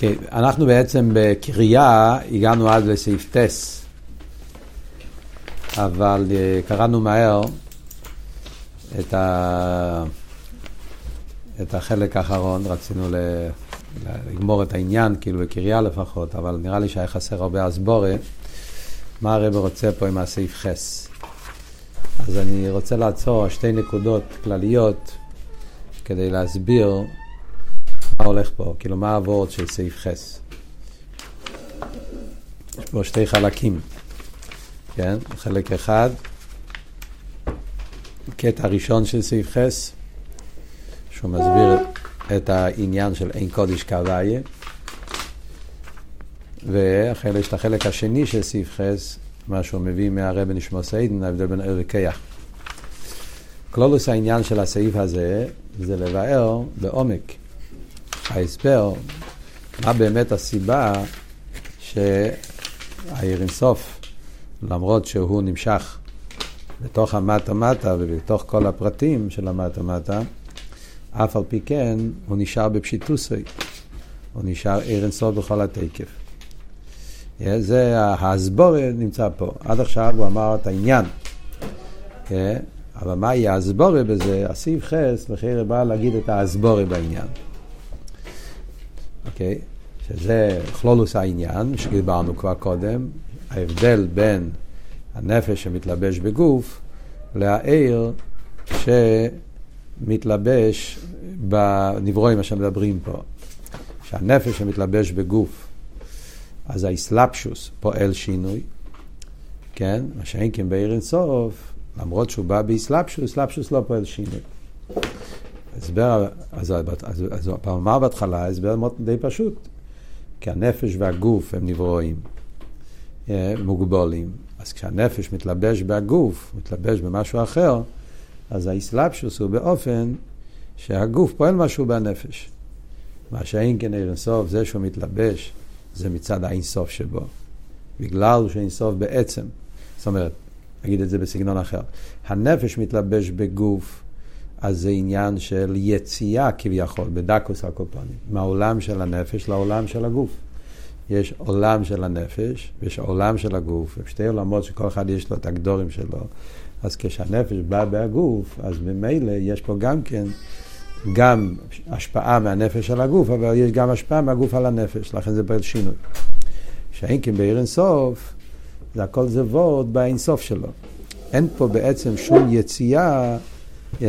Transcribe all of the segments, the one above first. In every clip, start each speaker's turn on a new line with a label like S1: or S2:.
S1: כן, אנחנו בעצם בקריאה הגענו עד לסעיף טס, אבל uh, קראנו מהר את, ה... את החלק האחרון, רצינו ל... לגמור את העניין, כאילו בקריאה לפחות, אבל נראה לי שהיה חסר הרבה אסבורה. מה הרב רוצה פה עם הסעיף חס? אז אני רוצה לעצור שתי נקודות כלליות כדי להסביר מה הולך פה, כאילו מה הוורד של סעיף חס. יש פה שתי חלקים, כן? חלק אחד, קטע ראשון של סעיף חס, שהוא מסביר את העניין של אין קודש כהוויה, ואחרי יש את החלק השני של סעיף חס, מה שהוא מביא מהרבן נשמע סיידן, ההבדל בין ער וכיח. כלולוס העניין של הסעיף הזה זה לבאר בעומק ההסבר, מה באמת הסיבה שהעיר אינסוף, למרות שהוא נמשך בתוך המטה-מטה ובתוך כל הפרטים של המטה-מטה, אף על פי כן הוא נשאר בפשיטוסי, הוא נשאר עיר אינסוף בכל התקף. זה ההסבורה נמצא פה. עד עכשיו הוא אמר את העניין. כן? אבל מה יהיה ההסבורה בזה? הסעיף חס, לכן בא להגיד את ההסבורה בעניין. אוקיי? שזה כלולוס העניין, שדיברנו כבר קודם, ההבדל בין הנפש שמתלבש בגוף להעיר שמתלבש בנברואים מה שמדברים פה. שהנפש שמתלבש בגוף, אז האסלאפשוס פועל שינוי, כן? מה שאין כן בעיר אינסוף, למרות שהוא בא באסלאפשוס, אסלאפשוס לא פועל שינוי. הסבר, אז, אז, אז, אמר בהתחלה, הסבר מאוד די פשוט. כי הנפש והגוף הם נברואים, אה, מוגבולים. אז כשהנפש מתלבש בגוף, מתלבש במשהו אחר, אז האסלאפשוס הוא באופן שהגוף פועל משהו בנפש. מה שאין כן אינסוף, זה שהוא מתלבש, זה מצד האינסוף שבו. בגלל שאינסוף בעצם. זאת אומרת, נגיד את זה בסגנון אחר. הנפש מתלבש בגוף, אז זה עניין של יציאה כביכול, בדקוס הקופונים, מהעולם של הנפש לעולם של הגוף. יש עולם של הנפש ויש עולם של הגוף, שתי עולמות שכל אחד יש לו את הגדורים שלו. אז כשהנפש בא בהגוף, אז ממילא יש פה גם כן, גם השפעה מהנפש על הגוף, אבל יש גם השפעה מהגוף על הנפש, לכן זה פועל שינוי. שאין כן בעיר אינסוף, זה הכל זה וורד באינסוף שלו. אין פה בעצם שום יציאה yeah,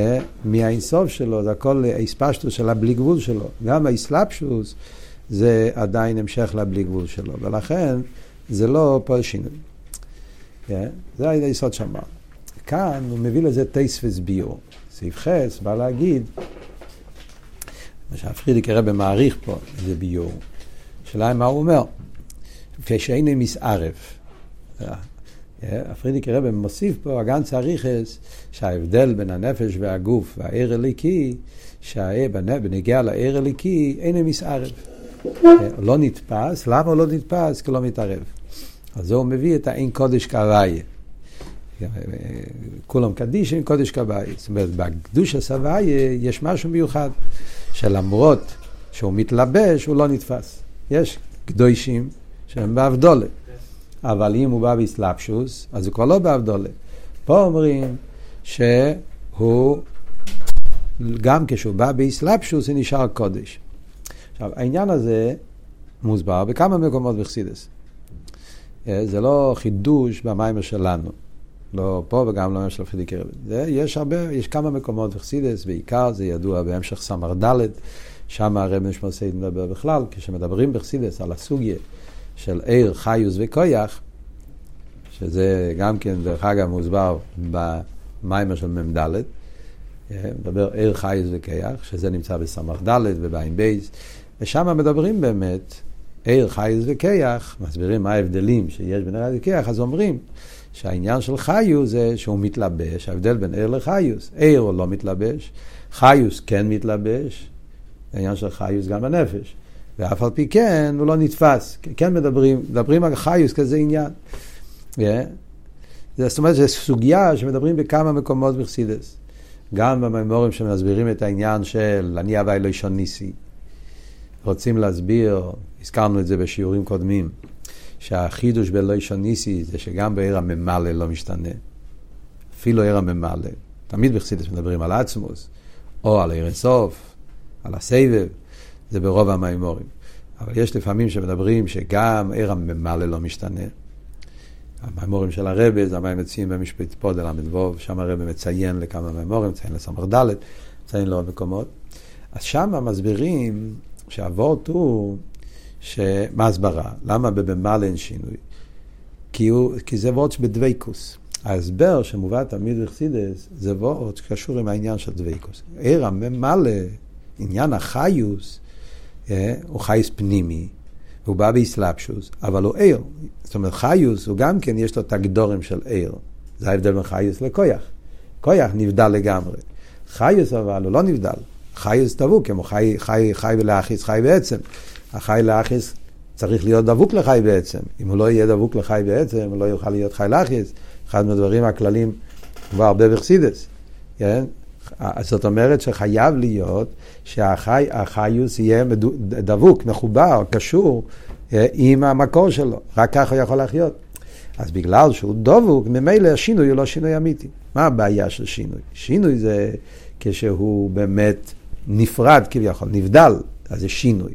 S1: מהאינסוף שלו, זה הכל האספשטוס של הבלי גבול שלו. גם האסלאפשוס זה עדיין המשך לבלי גבול שלו, ולכן זה לא פועל שינוי. Yeah, זה היסוד שאמר. כאן הוא מביא לזה טייס וסביור. סעיף חס בא להגיד, מה שהפרידיק הרבה מעריך פה, זה ביור. השאלה מה הוא אומר. כשאיני מסערב. הפרידיק רבי מוסיף פה, הגנץ אריכס, שההבדל בין הנפש והגוף והעיר הליקי, שבנגיע לעיר הליקי, אין מסערב. לא נתפס, למה הוא לא נתפס? כי לא מתערב. אז זה הוא מביא את האין קודש כהוויה. כולם קדיש אין קודש כהוויה. זאת אומרת, בקדוש הסוויה יש משהו מיוחד, שלמרות שהוא מתלבש, הוא לא נתפס. יש קדושים שהם באבדולת. אבל אם הוא בא באסלאפשוס, אז הוא כבר לא באבדולה. פה אומרים שהוא, גם כשהוא בא באסלאפשוס, זה נשאר קודש. עכשיו, העניין הזה מוסבר בכמה מקומות בחסידס. אה, זה לא חידוש במיימר שלנו. לא פה וגם לא של חידיקי רבי. יש הרבה, יש כמה מקומות בחסידס, בעיקר זה ידוע בהמשך סמר ד', שם הרב נשמע סייד מדבר בכלל, כשמדברים בחסידס על הסוגיה של עיר, חיוס וכויח, שזה גם כן, דרך אגב, מוסבר במיימר של מ"ד, אה, מדבר עיר, חיוס וכיח, שזה נמצא בסמ"ך ד' ובעין בייס, ושם מדברים באמת עיר, חיוס וכיח, מסבירים מה ההבדלים שיש בין עיר וכיח, אז אומרים שהעניין של חיוס זה שהוא מתלבש, ההבדל בין עיר לחיוס. עיר הוא לא מתלבש, חיוס כן מתלבש, העניין של חיוס גם בנפש. ואף על פי כן הוא לא נתפס. כן מדברים, מדברים על חיוס כזה עניין. זאת אומרת, זו סוגיה שמדברים בכמה מקומות בחסידס. גם במימורים שמסבירים את העניין של אני הווי לא אישון ניסי. רוצים להסביר, הזכרנו את זה בשיעורים קודמים, שהחידוש בלוישון ניסי זה שגם בעיר הממלא לא משתנה. אפילו עיר הממלא. תמיד בחסידס מדברים על עצמוס, או על עיר אינסוף, על הסבב, זה ברוב המימורים. אבל יש לפעמים שמדברים שגם עיר הממלא לא משתנה. המימורים של הרבה, זה המים מציעים במשפט פוד ל"ו, שם הרבה מציין לכמה מימורים, מציין לס"ד, מציין לעוד מקומות. אז שם מסבירים שהוורט הוא, מה הסברה? למה בבמלא אין שינוי? כי, הוא, כי זה וורט בדוויקוס. ההסבר שמובא תמיד בחסידס זה וורט שקשור עם העניין של דוויקוס. עיר הממלא, עניין החיוס, הוא חייס פנימי, הוא בא באסלאפשוס, אבל הוא עיר. זאת אומרת, חיוס הוא גם כן, יש לו את הגדורים של עיר. זה ההבדל בין חיוס לכויח. כויח נבדל לגמרי. חיוס אבל הוא לא נבדל. חיוס דבוק, כמו חי, חי, חי ולאחיס, חי בעצם. החי לאחיס צריך להיות דבוק לחי בעצם. אם הוא לא יהיה דבוק לחי בעצם, הוא לא יוכל להיות חי לאחיס. אחד מהדברים הכללים כבר הרבה בחסידס. כן? זאת אומרת שחייב להיות שהחיוס יהיה דבוק, מחובר, קשור אה, עם המקור שלו, רק ככה הוא יכול לחיות. אז בגלל שהוא דבוק, ממילא השינוי הוא לא שינוי אמיתי. מה הבעיה של שינוי? שינוי זה כשהוא באמת נפרד כביכול, נבדל, אז זה שינוי.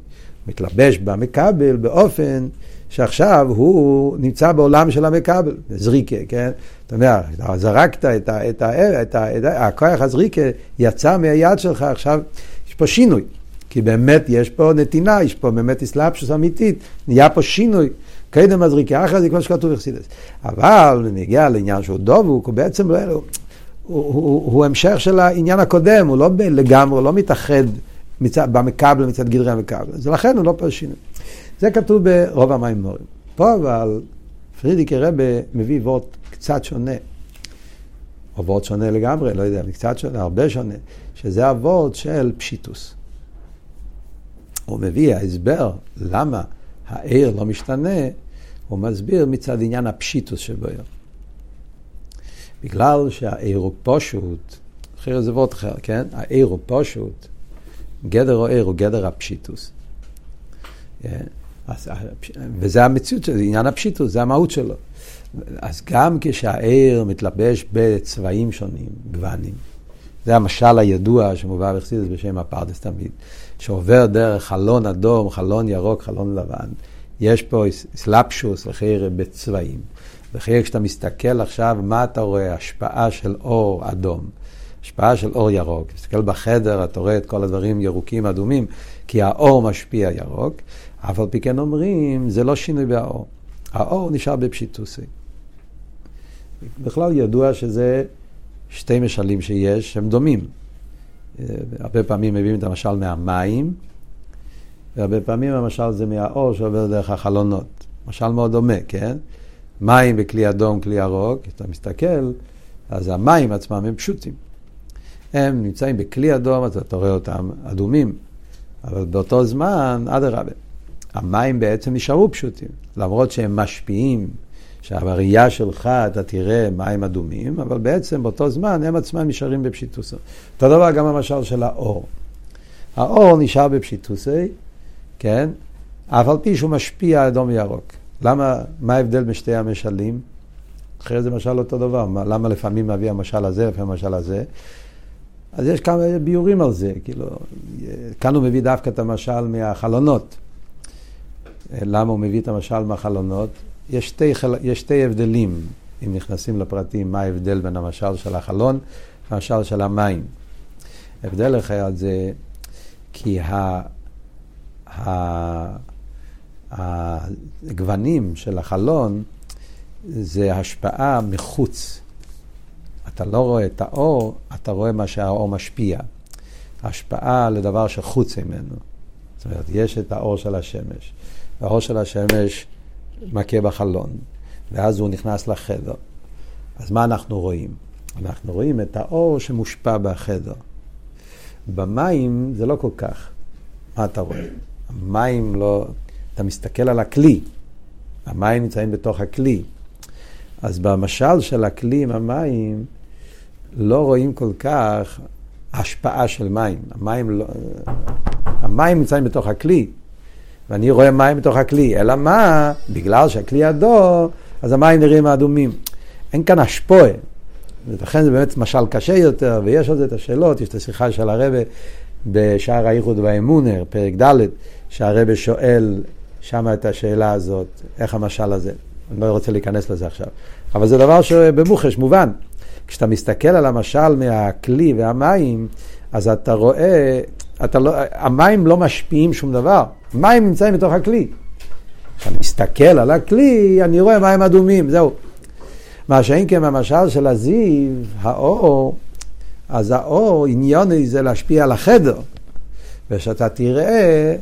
S1: מתלבש במקבל באופן שעכשיו הוא נמצא בעולם של המקבל, זריקה, כן? אתה אומר, זרקת את, ה, את, ה, את, ה, את ה, הכוח הזריקה יצא מהיד שלך, עכשיו יש פה שינוי. כי באמת יש פה נתינה, יש פה באמת אסלאפשוס אמיתית, נהיה פה שינוי. קדם הזריקה, אחרי זה כמו שכתוב בחסידס. אבל נגיע לעניין שהוא דבוק, הוא בעצם לא... הוא, הוא, הוא, הוא המשך של העניין הקודם, הוא לא לגמרי, הוא לא מתאחד מצד, במקבל מצד גדרי המקבל. אז לכן הוא לא פה שינוי. זה כתוב ברוב המימורים. פה אבל פרידיקי רבה מביא וורט קצת שונה, או וורט שונה לגמרי, לא יודע, קצת שונה, הרבה שונה, שזה הוורט של פשיטוס. הוא מביא ההסבר למה העיר לא משתנה, הוא מסביר מצד עניין הפשיטוס שבו. בגלל שהעיר הוא פשוט, אחרי זה וורט אחר, כן? העיר הוא פשוט, גדר או עיר הוא גדר הפשיטוס. כן? אז, וזה המציאות שלו, זה עניין הפשיטות, זה המהות שלו. אז גם כשהעיר מתלבש בצבעים שונים, גוונים, זה המשל הידוע שמובא בחסידס בשם הפרדס תמיד, שעובר דרך חלון אדום, חלון ירוק, חלון לבן. יש פה סלפשוס לחייר בצבעים. וחייר כשאתה מסתכל עכשיו, מה אתה רואה? השפעה של אור אדום. השפעה של אור ירוק. תסתכל בחדר, אתה רואה את כל הדברים ירוקים, אדומים, כי האור משפיע ירוק. אף על פי כן אומרים, זה לא שינוי באור. האור נשאר בפשיטוסי. בכלל ידוע שזה שתי משלים שיש, שהם דומים. הרבה פעמים מביאים את המשל מהמים, והרבה פעמים המשל זה מהאור שעובר דרך החלונות. משל מאוד דומה, כן? מים בכלי אדום, כלי ירוק, אתה מסתכל, אז המים עצמם הם פשוטים. הם נמצאים בכלי אדום, אתה רואה אותם אדומים, אבל באותו זמן, אדרבה. המים בעצם נשארו פשוטים, למרות שהם משפיעים, שהראייה שלך אתה תראה מים אדומים, אבל בעצם באותו זמן הם עצמם נשארים בפשיטוסי. אותו דבר גם המשל של האור. האור נשאר בפשיטוסי, כן? אף על פי שהוא משפיע אדום וירוק. למה, מה ההבדל בין שתי המשלים? אחרי זה משל אותו דבר, למה לפעמים מביא המשל הזה, לפעמים המשל הזה? אז יש כמה ביורים על זה, כאילו, כאן הוא מביא דווקא את המשל מהחלונות. למה הוא מביא את המשל מהחלונות? יש שתי, יש שתי הבדלים, אם נכנסים לפרטים, מה ההבדל בין המשל של החלון למשל של המים. הבדל אחד זה כי ה, ה, הגוונים של החלון זה השפעה מחוץ. אתה לא רואה את האור, אתה רואה מה שהאור משפיע. השפעה לדבר שחוץ ממנו. זאת אומרת, יש את האור של השמש. והאור של השמש מכה בחלון, ואז הוא נכנס לחדר. אז מה אנחנו רואים? אנחנו רואים את האור שמושפע בחדר. במים זה לא כל כך. מה אתה רואה? המים לא... אתה מסתכל על הכלי, המים נמצאים בתוך הכלי. אז במשל של הכלי עם המים, לא רואים כל כך השפעה של מים. המים, לא... המים נמצאים בתוך הכלי, ואני רואה מים בתוך הכלי, אלא מה? בגלל שהכלי אדום, אז המים נראים אדומים. אין כאן השפועה. ולכן זה באמת משל קשה יותר, ויש על זה את השאלות, יש את השיחה של הרבה בשער האיחוד והאמונר, פרק ד', שהרבה שואל שם את השאלה הזאת, איך המשל הזה. אני לא רוצה להיכנס לזה עכשיו. אבל זה דבר שבמוחש מובן. כשאתה מסתכל על המשל מהכלי והמים, אז אתה רואה, אתה לא, המים לא משפיעים שום דבר. מים נמצאים בתוך הכלי. כשאני מסתכל על הכלי, אני רואה מים אדומים, זהו. מה שאין כן במשל של הזיו, האור, אז האור, עניוני זה להשפיע על החדר. וכשאתה תראה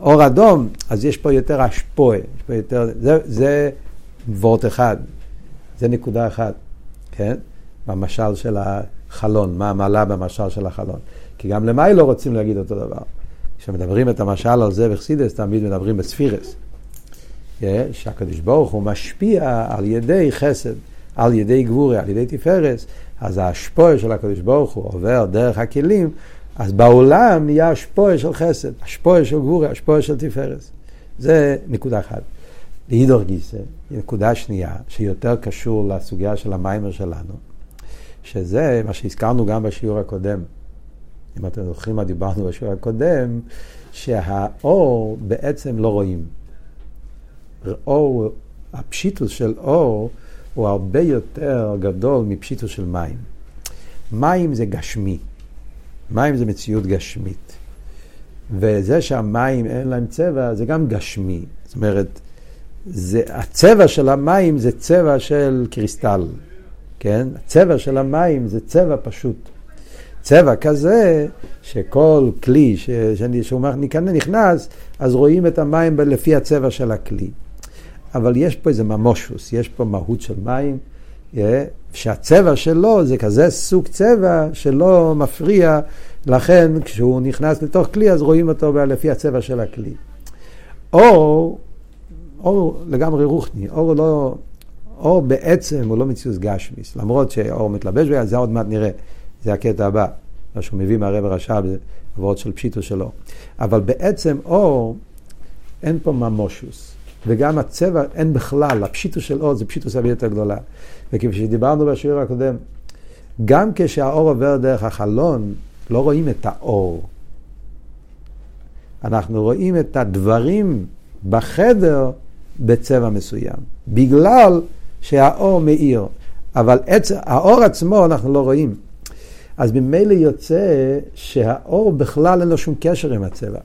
S1: אור אדום, אז יש פה יותר השפועה, יש פה יותר, זה, זה וורט אחד, זה נקודה אחת, כן? במשל של החלון, מה המעלה במשל של החלון. כי גם למאי לא רוצים להגיד אותו דבר. כשמדברים את המשל על זה בחסידס, תמיד מדברים בספירס. שהקדוש ברוך הוא משפיע על ידי חסד, על ידי גבורי, על ידי תפארס, אז ההשפועה של הקדוש ברוך הוא עובר דרך הכלים, אז בעולם נהיה השפועה של חסד, השפועה של גבורי, השפועה של תפארס. זה נקודה אחת. להידור גיסא, נקודה שנייה, שיותר קשור לסוגיה של המיימר שלנו, שזה מה שהזכרנו גם בשיעור הקודם. אם אתם זוכרים מה דיברנו בשיעור הקודם, שהאור בעצם לא רואים. אור, הפשיטוס של אור הוא הרבה יותר גדול מפשיטוס של מים. מים זה גשמי. מים זה מציאות גשמית. וזה שהמים אין להם צבע זה גם גשמי. זאת אומרת, זה, הצבע של המים זה צבע של קריסטל, כן? הצבע של המים זה צבע פשוט. צבע כזה שכל כלי ש, שהוא נכנס, אז רואים את המים לפי הצבע של הכלי. אבל יש פה איזה ממושוס, יש פה מהות של מים, שהצבע שלו זה כזה סוג צבע שלא מפריע, לכן כשהוא נכנס לתוך כלי אז רואים אותו לפי הצבע של הכלי. אור, אור לגמרי רוחני, אור לא, אור בעצם הוא לא מציאות גשמיס, למרות שאור מתלבש ביה, זה עוד מעט נראה, זה הקטע הבא, מה שהוא מביא מהרב הרש"ב, עבורות של פשיטו שלו. אבל בעצם אור, אין פה ממושוס. וגם הצבע, אין בכלל, הפשיטוס של אור זה פשיטוס הרבה יותר גדולה. וכפי שדיברנו בשיעור הקודם, גם כשהאור עובר דרך החלון, לא רואים את האור. אנחנו רואים את הדברים בחדר בצבע מסוים, בגלל שהאור מאיר. אבל עצ... האור עצמו אנחנו לא רואים. אז ממילא יוצא שהאור בכלל אין לו שום קשר עם הצבע.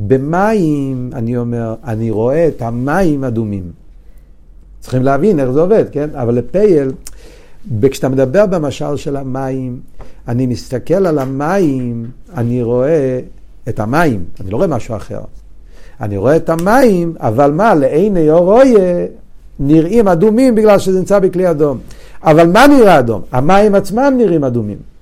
S1: במים, אני אומר, אני רואה את המים אדומים. צריכים להבין איך זה עובד, כן? אבל לפייל, כשאתה מדבר במשל של המים, אני מסתכל על המים, אני רואה את המים, אני לא רואה משהו אחר. אני רואה את המים, אבל מה, לעיני אורויה נראים אדומים בגלל שזה נמצא בכלי אדום. אבל מה נראה אדום? המים עצמם נראים אדומים.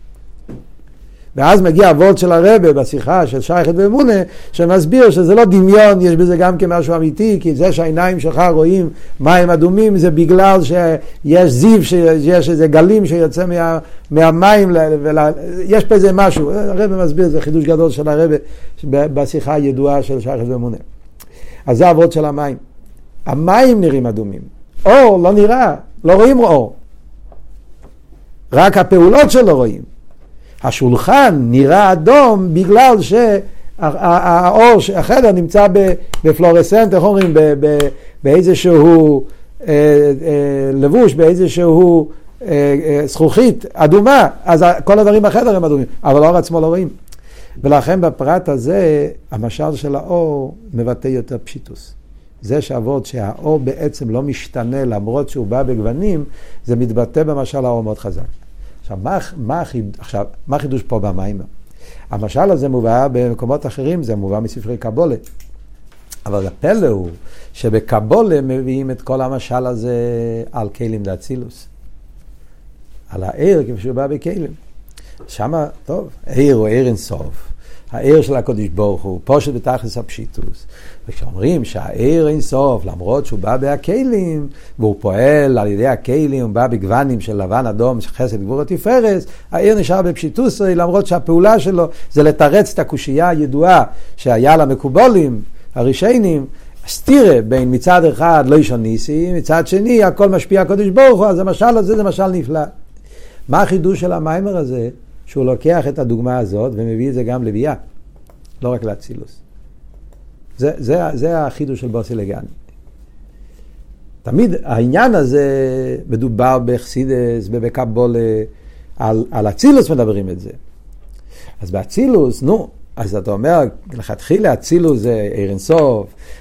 S1: ואז מגיע הוולט של הרבה בשיחה של שייכת ואמונה, שמסביר שזה לא דמיון, יש בזה גם כמשהו אמיתי, כי זה שהעיניים שלך רואים מים אדומים זה בגלל שיש זיו, שיש איזה גלים שיוצא מה, מהמים, ול, יש פה איזה משהו, הרבה מסביר, זה חידוש גדול של הרבה בשיחה הידועה של שייכת ואמונה. אז זה הוולט של המים. המים נראים אדומים, אור לא נראה, לא רואים אור. רק הפעולות שלו רואים. השולחן נראה אדום בגלל שהאור, החדר נמצא בפלורסנט, איך אומרים, באיזשהו אה, אה, לבוש, באיזשהו אה, זכוכית אדומה, אז כל הדברים בחדר הם אדומים, אבל האור עצמו לא רואים. ולכן בפרט הזה, המשל של האור מבטא יותר פשיטוס. זה שעבוד שהאור בעצם לא משתנה למרות שהוא בא בגוונים, זה מתבטא במשל האור מאוד חזק. עכשיו, מה, מה, עכשיו, מה החידוש פה במיימר? המשל הזה מובא במקומות אחרים, זה מובא מספרי קבולה. אבל הפלא הוא שבקבולה מביאים את כל המשל הזה על כלים דאצילוס. על העיר כפי שהוא בא בכלים. שמה, טוב, עיר הוא עיר אינסוף. העיר של הקודש ברוך הוא, פושט בתכלס הפשיטוס. וכשאומרים שהעיר אין סוף, למרות שהוא בא בהכלים, והוא פועל על ידי הכלים, הוא בא בגוונים של לבן אדום, חסד גבור התפארס, העיר נשאר בפשיטוס, למרות שהפעולה שלו זה לתרץ את הקושייה הידועה שהיה למקובולים, הרישיינים, סתירה בין מצד אחד לא ישון ניסי, מצד שני הכל משפיע הקודש ברוך הוא, אז המשל הזה זה משל נפלא. מה החידוש של המיימר הזה? שהוא לוקח את הדוגמה הזאת ומביא את זה גם לביאה, לא רק לאצילוס. זה, זה, זה החידוש של בוסי לגני. תמיד העניין הזה מדובר בחסידס ובקבולה, על אצילוס מדברים את זה. אז באצילוס, נו, אז אתה אומר, לכתחילה אצילוס זה עיר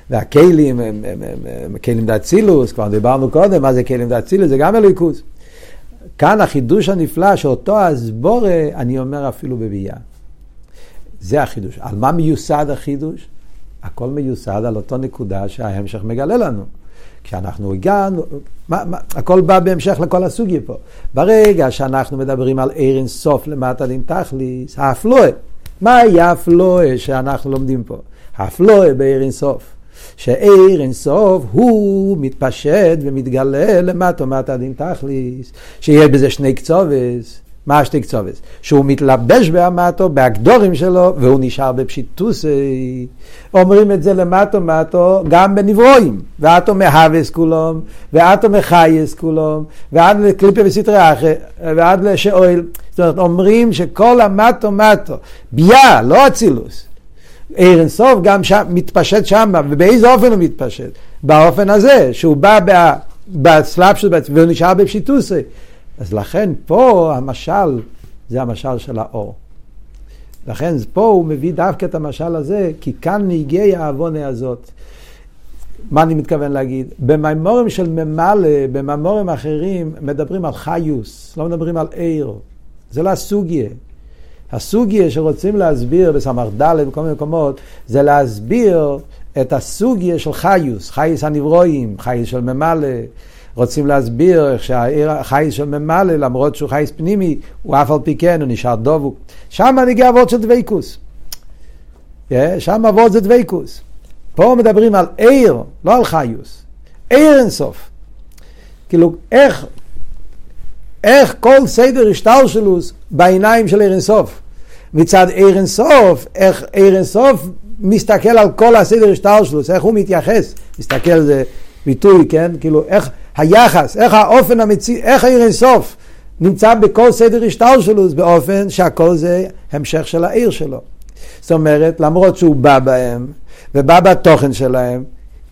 S1: והכלים הם, הם, הם, הם כלים דאצילוס, כבר דיברנו קודם, מה זה כלים דאצילוס? זה גם אלוהיקוס. כאן החידוש הנפלא, שאותו הסבורה, אני אומר אפילו בביאה. זה החידוש. על מה מיוסד החידוש? הכל מיוסד על אותו נקודה שההמשך מגלה לנו. כשאנחנו הגענו, מה, מה, הכל בא בהמשך לכל הסוגיה פה. ברגע שאנחנו מדברים על עיר אינסוף למטה דין תכליס, האפלואה. מה היה האפלואה שאנחנו לומדים פה? האפלואה בעיר אינסוף. שעיר אינסוף הוא מתפשט ומתגלה למטה מטה דין תכליס, שיהיה בזה שני קצובס. מה השתי קצובס? שהוא מתלבש באמתו, בהגדורים שלו, והוא נשאר בפשיטוסי. אומרים את זה למטו מטו גם בנברואים. ואתו מהווס כולום, ואתו מחייס כולום, ועד לקליפה וסטרי אחר, ועד לשאויל. זאת אומרת, אומרים שכל המטו מטו, ביה, לא אצילוס. עיר אינסוף גם שם, מתפשט שם, ובאיזה אופן הוא מתפשט? באופן הזה, שהוא בא בסלאפ שלו, והוא נשאר בפשיטוסי. אז לכן פה המשל זה המשל של האור. לכן פה הוא מביא דווקא את המשל הזה, כי כאן נהיגי העוונה הזאת. מה אני מתכוון להגיד? במימורים של ממלא, במימורים אחרים, מדברים על חיוס, לא מדברים על עיר. זה לא הסוגיה. הסוגיה שרוצים להסביר בסמ"ך ד' בכל מיני מקומות, זה להסביר את הסוגיה של חיוס, חייס הנברואים, חייס של ממלא. רוצים להסביר איך שהחייס של ממלא, למרות שהוא חייס פנימי, הוא אף על פי כן, הוא נשאר דובו. שם נגיע אבות של דבייקוס. שם אבות זה דבייקוס. פה מדברים על עיר, לא על חיוס. עיר אינסוף. כאילו, איך, איך כל סדר השטר שלו בעיניים של עיר אינסוף. מצד עיר אינסוף, איך עיר אינסוף מסתכל על כל הסדר השטר שלו, איך הוא מתייחס. מסתכל זה ביטוי, כן? כאילו, איך, היחס, איך האופן המציא, איך העיר אינסוף נמצא בכל סדר השטר שלו, באופן שהכל זה המשך של העיר שלו. זאת אומרת, למרות שהוא בא בהם, ובא בתוכן שלהם,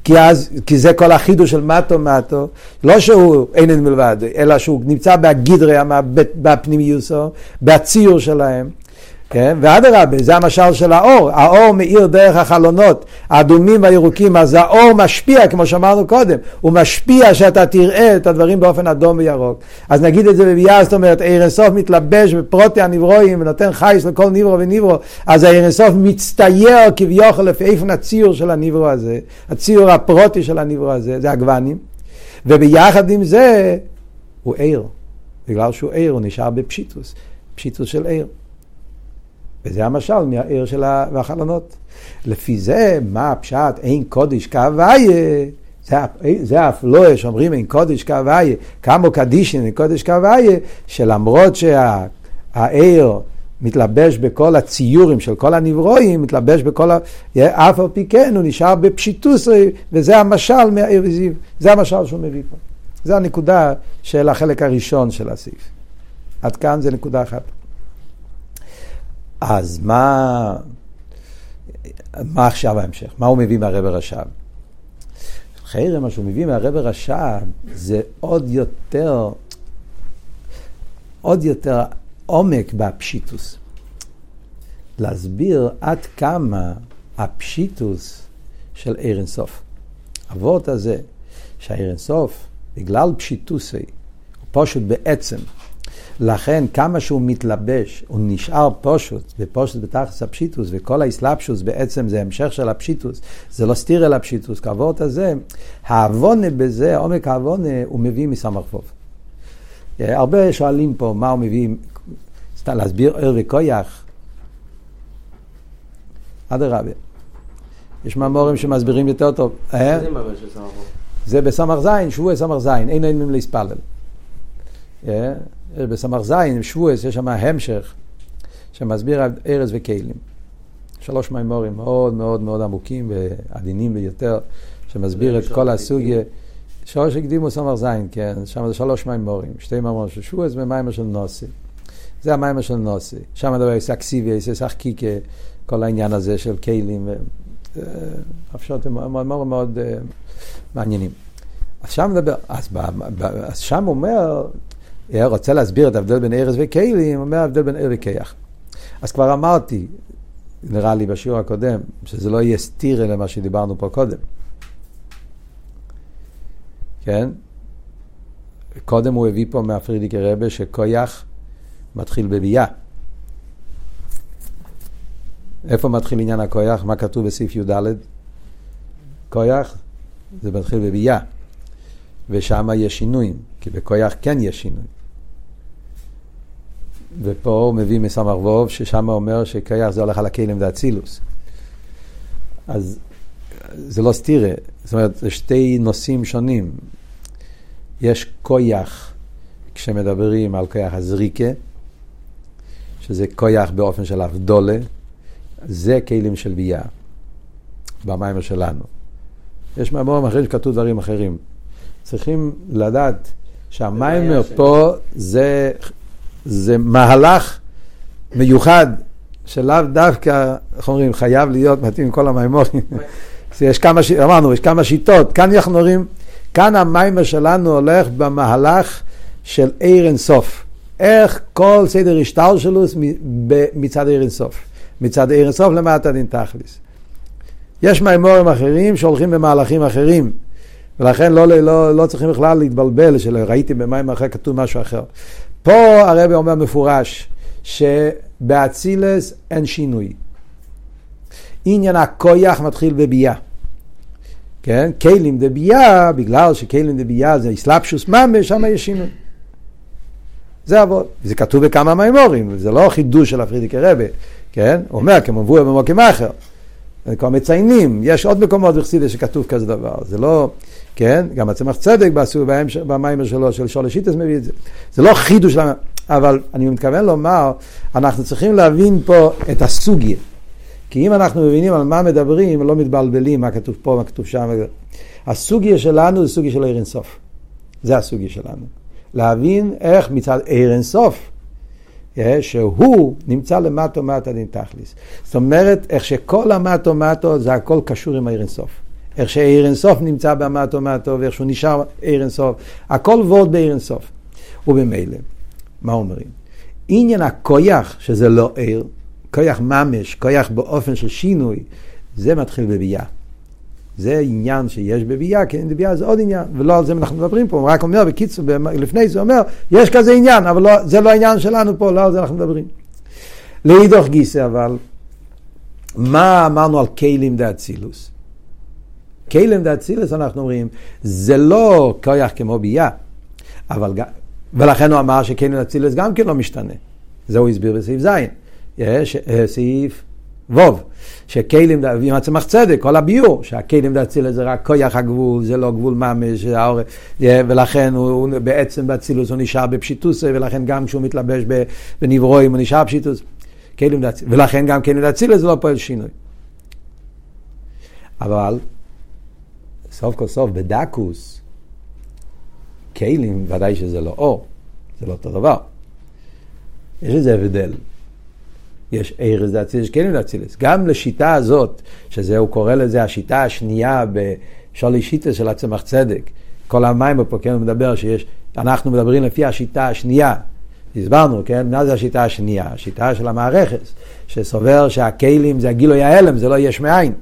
S1: כי, אז, כי זה כל החידוש של מטו מטו, לא שהוא אין מלבד, אלא שהוא נמצא בגדרי, בפנימיוסו, בציור שלהם. כן? ואדרבה, זה המשל של האור, האור מאיר דרך החלונות, האדומים והירוקים, אז האור משפיע, כמו שאמרנו קודם, הוא משפיע שאתה תראה את הדברים באופן אדום וירוק. אז נגיד את זה בביאה, זאת אומרת, עיר אינסוף מתלבש בפרוטי הנברואים ונותן חייס לכל נברו ונברו, אז העיר אינסוף מצטייר כביכול לפי איפן הציור של הנברו הזה, הציור הפרוטי של הנברו הזה, זה הגוונים, וביחד עם זה, הוא עיר, בגלל שהוא עיר, הוא נשאר בפשיטוס, פשיטוס של עיר. וזה המשל מהעיר של החלונות. לפי זה, מה הפשט, אין קודש כהוויה, זה, אף לא שאומרים אין קודש כהוויה, כמו קדישין אין קודש כהוויה, שלמרות שהעיר מתלבש בכל הציורים של כל הנברואים, מתלבש בכל ה... אף על פי כן הוא נשאר בפשיטוס, וזה המשל מהעיר וזיו, זה המשל שהוא מביא פה. זה הנקודה של החלק הראשון של הסעיף. עד כאן זה נקודה אחת. אז מה, מה עכשיו ההמשך? מה הוא מביא מהרב הרש"ב? חיירם, מה שהוא מביא מהרב הרש"ב זה עוד יותר, עוד יותר עומק בפשיטוס. להסביר עד כמה הפשיטוס של עיר אינסוף. אבות הזה, שהעיר אינסוף, בגלל פשיטוסי, הוא פשוט בעצם, לכן כמה שהוא מתלבש, הוא נשאר פושוט, ופושוט בתכלס הפשיטוס, וכל האסלאפשוס בעצם זה המשך של הפשיטוס, זה לא סתיר אל הפשיטוס, כעבורת הזה, העוונה בזה, עומק העוונה, הוא מביא מסמך חוב. אה, הרבה שואלים פה מה הוא מביא, סתם להסביר ער וכויח. אדרבה. יש מאמורים שמסבירים יותר טוב. אה? זה בסמ"ך זין, שבוע סמ"ך זין, אין אין להספלל. אה? בסמ"ך זין, שבועס, יש שם המשך שמסביר על ארז וכלים. שלוש מימורים מאוד מאוד מאוד עמוקים ועדינים ביותר, שמסביר את כל הסוגיה. שורש הקדימו סמר זין, כן, שם זה שלוש מימורים, שתי מימורים של שבועס ומיימר של נוסי. זה המיימר של נוסי. שם מדבר יש אקסיביה, יש אקיקה, כל העניין הזה של כלים. הפשוט הם מאוד מאוד, מאוד מעניינים. אז שם מדבר, אז, אז שם אומר, רוצה להסביר את ההבדל בין ארז וכלים, אומר ההבדל בין ארז וכיח. אז כבר אמרתי, נראה לי בשיעור הקודם, שזה לא יהיה סטירה למה שדיברנו פה קודם. כן? קודם הוא הביא פה מהפרידיקי רבה שכויח מתחיל בביאה. איפה מתחיל עניין הכויח? מה כתוב בסעיף י"ד? כויח זה מתחיל בביאה. ושם יש שינויים, כי בכויח כן יש שינוי. ופה הוא מביא מסמר ווב, ששם אומר שכיח זה הולך על הכלים ואצילוס. אז זה לא סתירה, זאת אומרת, זה שתי נושאים שונים. יש כויח כשמדברים על כויח הזריקה, שזה כויח באופן של אבדולה, זה כלים של ביאה, במיימר שלנו. יש מאמרים אחרים שכתוב דברים אחרים. צריכים לדעת שהמיימר פה זה זה מהלך מיוחד, שלאו דווקא, איך אומרים, חייב להיות מתאים עם כל המימורים. יש כמה, אמרנו, יש כמה שיטות. כאן אנחנו רואים, כאן המיימר שלנו הולך במהלך של עיר אינסוף. איך כל סדר השטר שלו מצד עיר אינסוף. מצד עיר אינסוף למטה דין תכליס. יש מימורים אחרים שהולכים במהלכים אחרים. ולכן לא, לא, לא צריכים בכלל להתבלבל, שראיתי במים אחר כתוב משהו אחר. פה הרבי אומר מפורש שבאצילס אין שינוי. עניין הכויח מתחיל בביאה. כן? כלים דבייה, בגלל שכלים דבייה זה אסלאפשוס ממש, שם יש שינוי. זה עבוד. זה כתוב בכמה מימורים, זה לא חידוש של הפרידיקי רבי, כן? הוא אומר, כמו מבואר במוקם אחר. כבר מציינים, יש עוד מקומות בחסידה שכתוב כזה דבר, זה לא, כן, גם הצמח צדק במיימר שלו, של שולשיטס מביא את זה. זה לא חידוש, אבל אני מתכוון לומר, אנחנו צריכים להבין פה את הסוגיה. כי אם אנחנו מבינים על מה מדברים, לא מתבלבלים מה כתוב פה, מה כתוב שם. הסוגיה שלנו זה סוגיה של עיר אינסוף. זה הסוגיה שלנו. להבין איך מצד אינסוף, אה, שהוא נמצא למטו מטה דין תכליס. זאת אומרת, איך שכל המטו מטו זה הכל קשור עם העיר אינסוף. איך שעיר אינסוף נמצא במטו מטו ואיך שהוא נשאר עיר אינסוף. הכל וורד בעיר אינסוף. ובמילא, מה אומרים? עניין הכויח, שזה לא עיר, כויח ממש, כויח באופן של שינוי, זה מתחיל בביאה. זה עניין שיש בביאה, כי בביאה זה עוד עניין, ולא על זה אנחנו מדברים פה, הוא רק אומר בקיצור, לפני זה אומר, יש כזה עניין, אבל לא, זה לא העניין שלנו פה, לא על זה אנחנו מדברים. לאידוך גיסא אבל, מה אמרנו על כלים דאצילוס? כלים דאצילוס אנחנו אומרים, זה לא כויח כמו ביאה, אבל ולכן הוא אמר שכלים דאצילוס גם כן לא משתנה. זה הוא הסביר בסעיף ז', אה, סעיף ווב, שכלים, עם הצמח צדק, כל הביור, שהכלים דאצילוס זה רק כויח הגבול, זה לא גבול ממש, ולכן הוא, הוא בעצם באצילוס הוא נשאר בפשיטוס, ולכן גם כשהוא מתלבש בנברואים הוא נשאר בפשיטוס. כלים דאצילוס, ולכן גם כלים דאצילוס זה לא פועל שינוי. אבל סוף כל סוף בדקוס, כלים ודאי שזה לא אור, זה לא אותו דבר. יש איזה הבדל. יש ארז דאצילס, יש כלים דאצילס. גם לשיטה הזאת, שזה הוא קורא לזה השיטה השנייה בשולי שיטה של הצמח צדק. כל המים פה, כן, הוא מדבר שיש, אנחנו מדברים לפי השיטה השנייה. הסברנו, כן, מה זה השיטה השנייה? השיטה של המערכת, שסובר שהכלים זה הגילוי ההלם, זה לא יש מאין.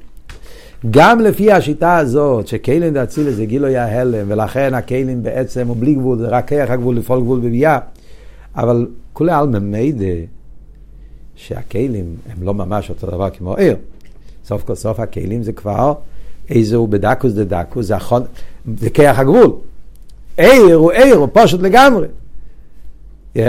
S1: גם לפי השיטה הזאת, שכלים דאצילס זה גילוי ההלם, ולכן הכלים בעצם הוא בלי גבול, זה רק כיח הגבול לפעול גבול בביאה. אבל כולי עלמא מידע שהכלים הם לא ממש אותו דבר כמו עיר. סוף כל סוף הכלים זה כבר איזהו בדקוס דה דקוס, זה, החון, זה כיח הגבול. עיר הוא עיר, הוא פשוט לגמרי. Yeah.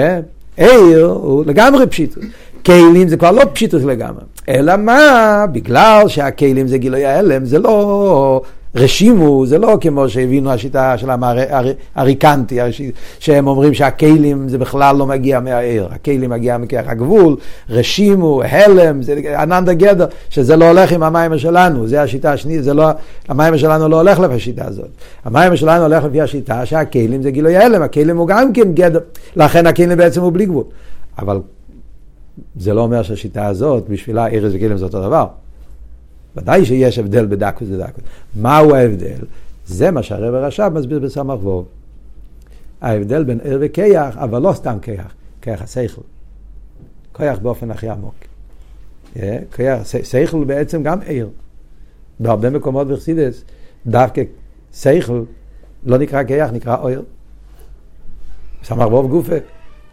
S1: עיר הוא לגמרי פשיטוס. כלים זה כבר לא פשיטוס לגמרי. אלא מה? בגלל שהכלים זה גילוי ההלם, זה לא רשימו זה לא כמו שהבינו השיטה של האריקנטי, שהם אומרים שהכלים זה בכלל לא מגיע מהעיר, הכלים מגיע מכך הגבול, רשימו, הלם, זה אננדה גדר, שזה לא הולך עם המים שלנו, זה השיטה השנית, זה לא, המים שלנו לא הולך לפי השיטה הזאת. המים שלנו הולך לפי השיטה שהכלים זה גילוי הלם, הכלים הוא גם כן גדר, לכן הכלים בעצם הוא בלי גבול. אבל זה לא אומר שהשיטה הזאת, בשבילה ארז וכלים זה אותו דבר. ודאי שיש הבדל בדקוס ודקוס. מהו ההבדל? זה מה שהרב הרש"ב מסביר בסמ"ך ווב. ההבדל בין ער וכיח, אבל לא סתם כיח, כיח השכל. כיח באופן הכי עמוק. אה, כיח, שכל בעצם גם ער. בהרבה מקומות בחסידס, דווקא שכל לא נקרא כיח, נקרא ער. סמ"ך ווב גופה.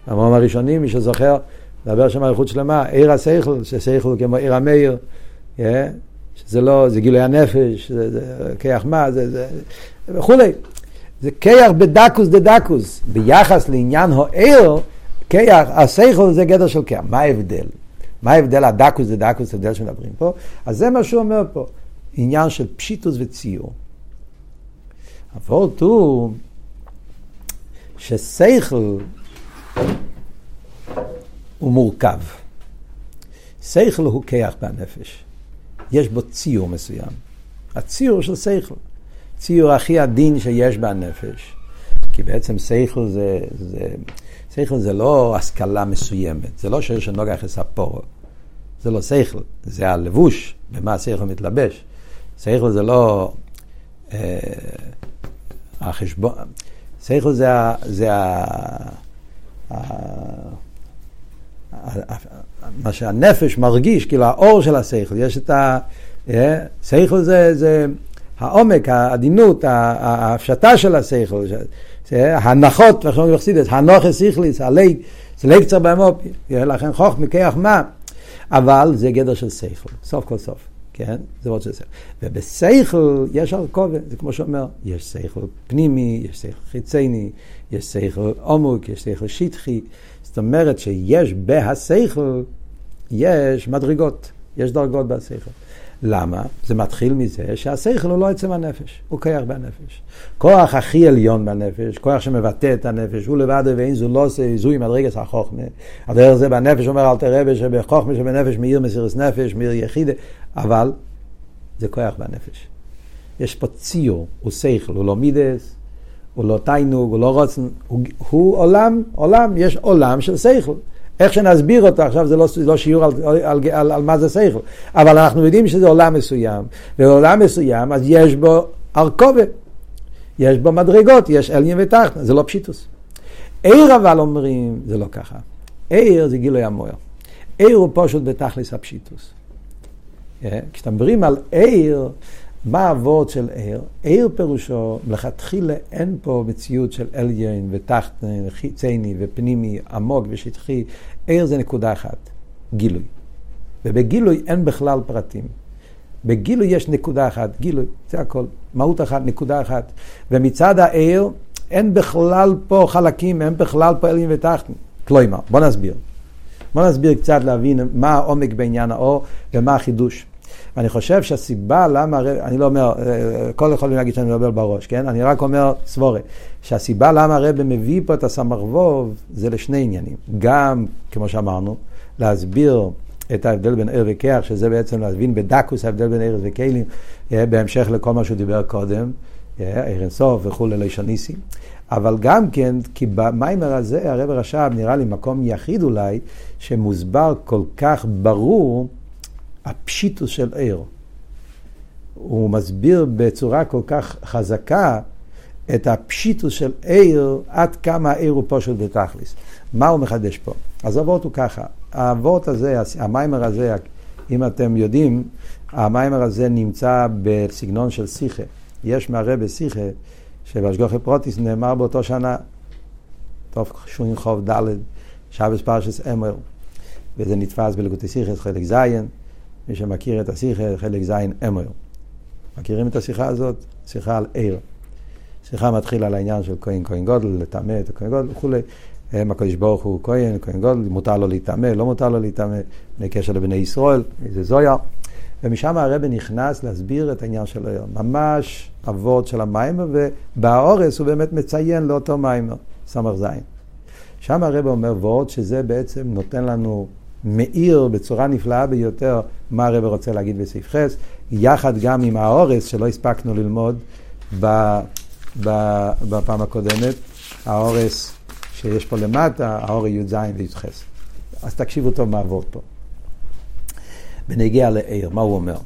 S1: המורים הראשונים, מי שזוכר, מדבר שם על שלמה, עיר השכל, ששכל כמו עיר המאיר. שזה לא, זה גילוי הנפש, זה, זה כיח מה, זה, זה וכולי. זה כיח בדקוס דדקוס. ביחס לעניין הוער, כיח, השכל זה גדר של כיח. מה ההבדל? מה ההבדל הדקוס דדקוס, ההבדל שמדברים פה? אז זה מה שהוא אומר פה, עניין של פשיטוס וציור. הוורט הוא ששכל הוא מורכב. שכל הוא כיח בנפש. יש בו ציור מסוים. הציור של שכל. ציור הכי עדין שיש בנפש. כי בעצם שכל זה, זה, שכל זה לא השכלה מסוימת, זה לא שיש נוגח לספור. זה לא שכל, זה הלבוש, במה השכל מתלבש. שכל זה לא אה, החשבון, שכל זה, זה ה... מה שהנפש מרגיש, כאילו האור של השכל, יש את ה... שכל זה, זה העומק, העדינות, ההפשטה של השכל, הנחות, איך אומרים בחסידס, הנוחס איכליס, הליג, זה ליג צר באמופי, לכן חוך מכיח מה, אבל זה גדר של שכל, סוף כל סוף. כן? זה מאוד של שכל. ובשכל יש הרכובת, זה כמו שאומר, יש שכל פנימי, יש שכל חיצייני, יש שכל עומק, יש שכל שטחי, זאת אומרת שיש בהשכל, יש מדרגות, יש דרגות בהשכל. למה? זה מתחיל מזה שהשכל הוא לא עצם הנפש, הוא כיח בנפש. כוח הכי עליון בנפש, כוח שמבטא את הנפש, הוא לבד ואין זו לא עושה זוהי מדרגס החוכמה. הדרך זה בנפש אומר אל תראה שבחוכמה שבנפש מאיר מסירס נפש, מאיר יחידה, אבל זה כוח בנפש. יש פה ציור, הוא שכל, הוא לא מידס, הוא לא תיינוג, הוא לא רוצן, הוא, הוא עולם, עולם, יש עולם של שכל. איך שנסביר אותו עכשיו זה לא, לא שיעור על, על, על, על, מה זה שכל, אבל אנחנו יודעים שזה עולם מסוים, ועולם מסוים אז יש בו ארכובה, יש בו מדרגות, יש עליין ותחתן, זה לא פשיטוס. עיר אבל אומרים, זה לא ככה. עיר זה גילוי המוער. עיר הוא פשוט בתכלס הפשיטוס. אה? כשאתם מדברים על עיר, מה הוורד של עיר? עיר פירושו, מלכתחילה אין פה מציאות של עליין ותחתן, חיצייני ופנימי, עמוק ושטחי. עיר זה נקודה אחת, גילוי. ובגילוי אין בכלל פרטים. בגילוי יש נקודה אחת, גילוי, זה הכל. מהות אחת, נקודה אחת. ומצד העיר אין בכלל פה חלקים, אין בכלל פה עליין ותחתן. כלומר, בוא נסביר. בוא נסביר קצת להבין מה העומק בעניין האור ומה החידוש. ואני חושב שהסיבה למה, אני לא אומר, אה, כל יכול להגיד שאני מדבר בראש, כן? אני רק אומר סבורה, שהסיבה למה הרב מביא פה את הסמ"ך זה לשני עניינים. גם, כמו שאמרנו, להסביר את ההבדל בין ער וכיח, שזה בעצם להבין בדקוס ההבדל בין ארז וכלים, אה, בהמשך לכל מה שהוא דיבר קודם, ער אה, אינסוף וכולי לישניסי. אבל גם כן, כי במיימר הזה הרב רש"ב נראה לי מקום יחיד אולי, שמוסבר כל כך ברור הפשיטוס של עיר. הוא מסביר בצורה כל כך חזקה את הפשיטות של אור, עד כמה האור הוא פשוט בתכלית. מה הוא מחדש פה? אז הוורט הוא ככה, הוורט הזה, המאמר הזה, אם אתם יודעים, המאמר הזה נמצא בסגנון של שיחה. יש מהרבה שיחה שבהשגחה פרטית נאמר באותו שנה, תשכ״ד, שבת פרשת אמור, וזה נתפס בלגותי שיחה, חלק זין. מי שמכיר את השיחה, חלק ז' אמר. מכירים את השיחה הזאת? שיחה על עיר. שיחה מתחילה על העניין של כהן כהן גודל, לטמא את הכהן גודל וכולי. הם הקדוש ברוך הוא כהן, כהן גודל, מותר לו להיטמא, לא מותר לו להיטמא, בקשר לבני ישראל, איזה זויה. ומשם הרב נכנס להסביר את העניין של היום. ממש אבות של המיימר, ובאורס הוא באמת מציין לאותו מיימר, סמ"ך זין. שם הרב אומר וורד שזה בעצם נותן לנו מאיר בצורה נפלאה ביותר מה הרב רוצה להגיד בסעיף חס, יחד גם עם האורס שלא הספקנו ללמוד ב, ב, בפעם הקודמת, האורס שיש פה למטה, האורי י"ז וי"ח. אז תקשיבו טוב מה עבוד פה. בנגיע לעיר, מה הוא אומר?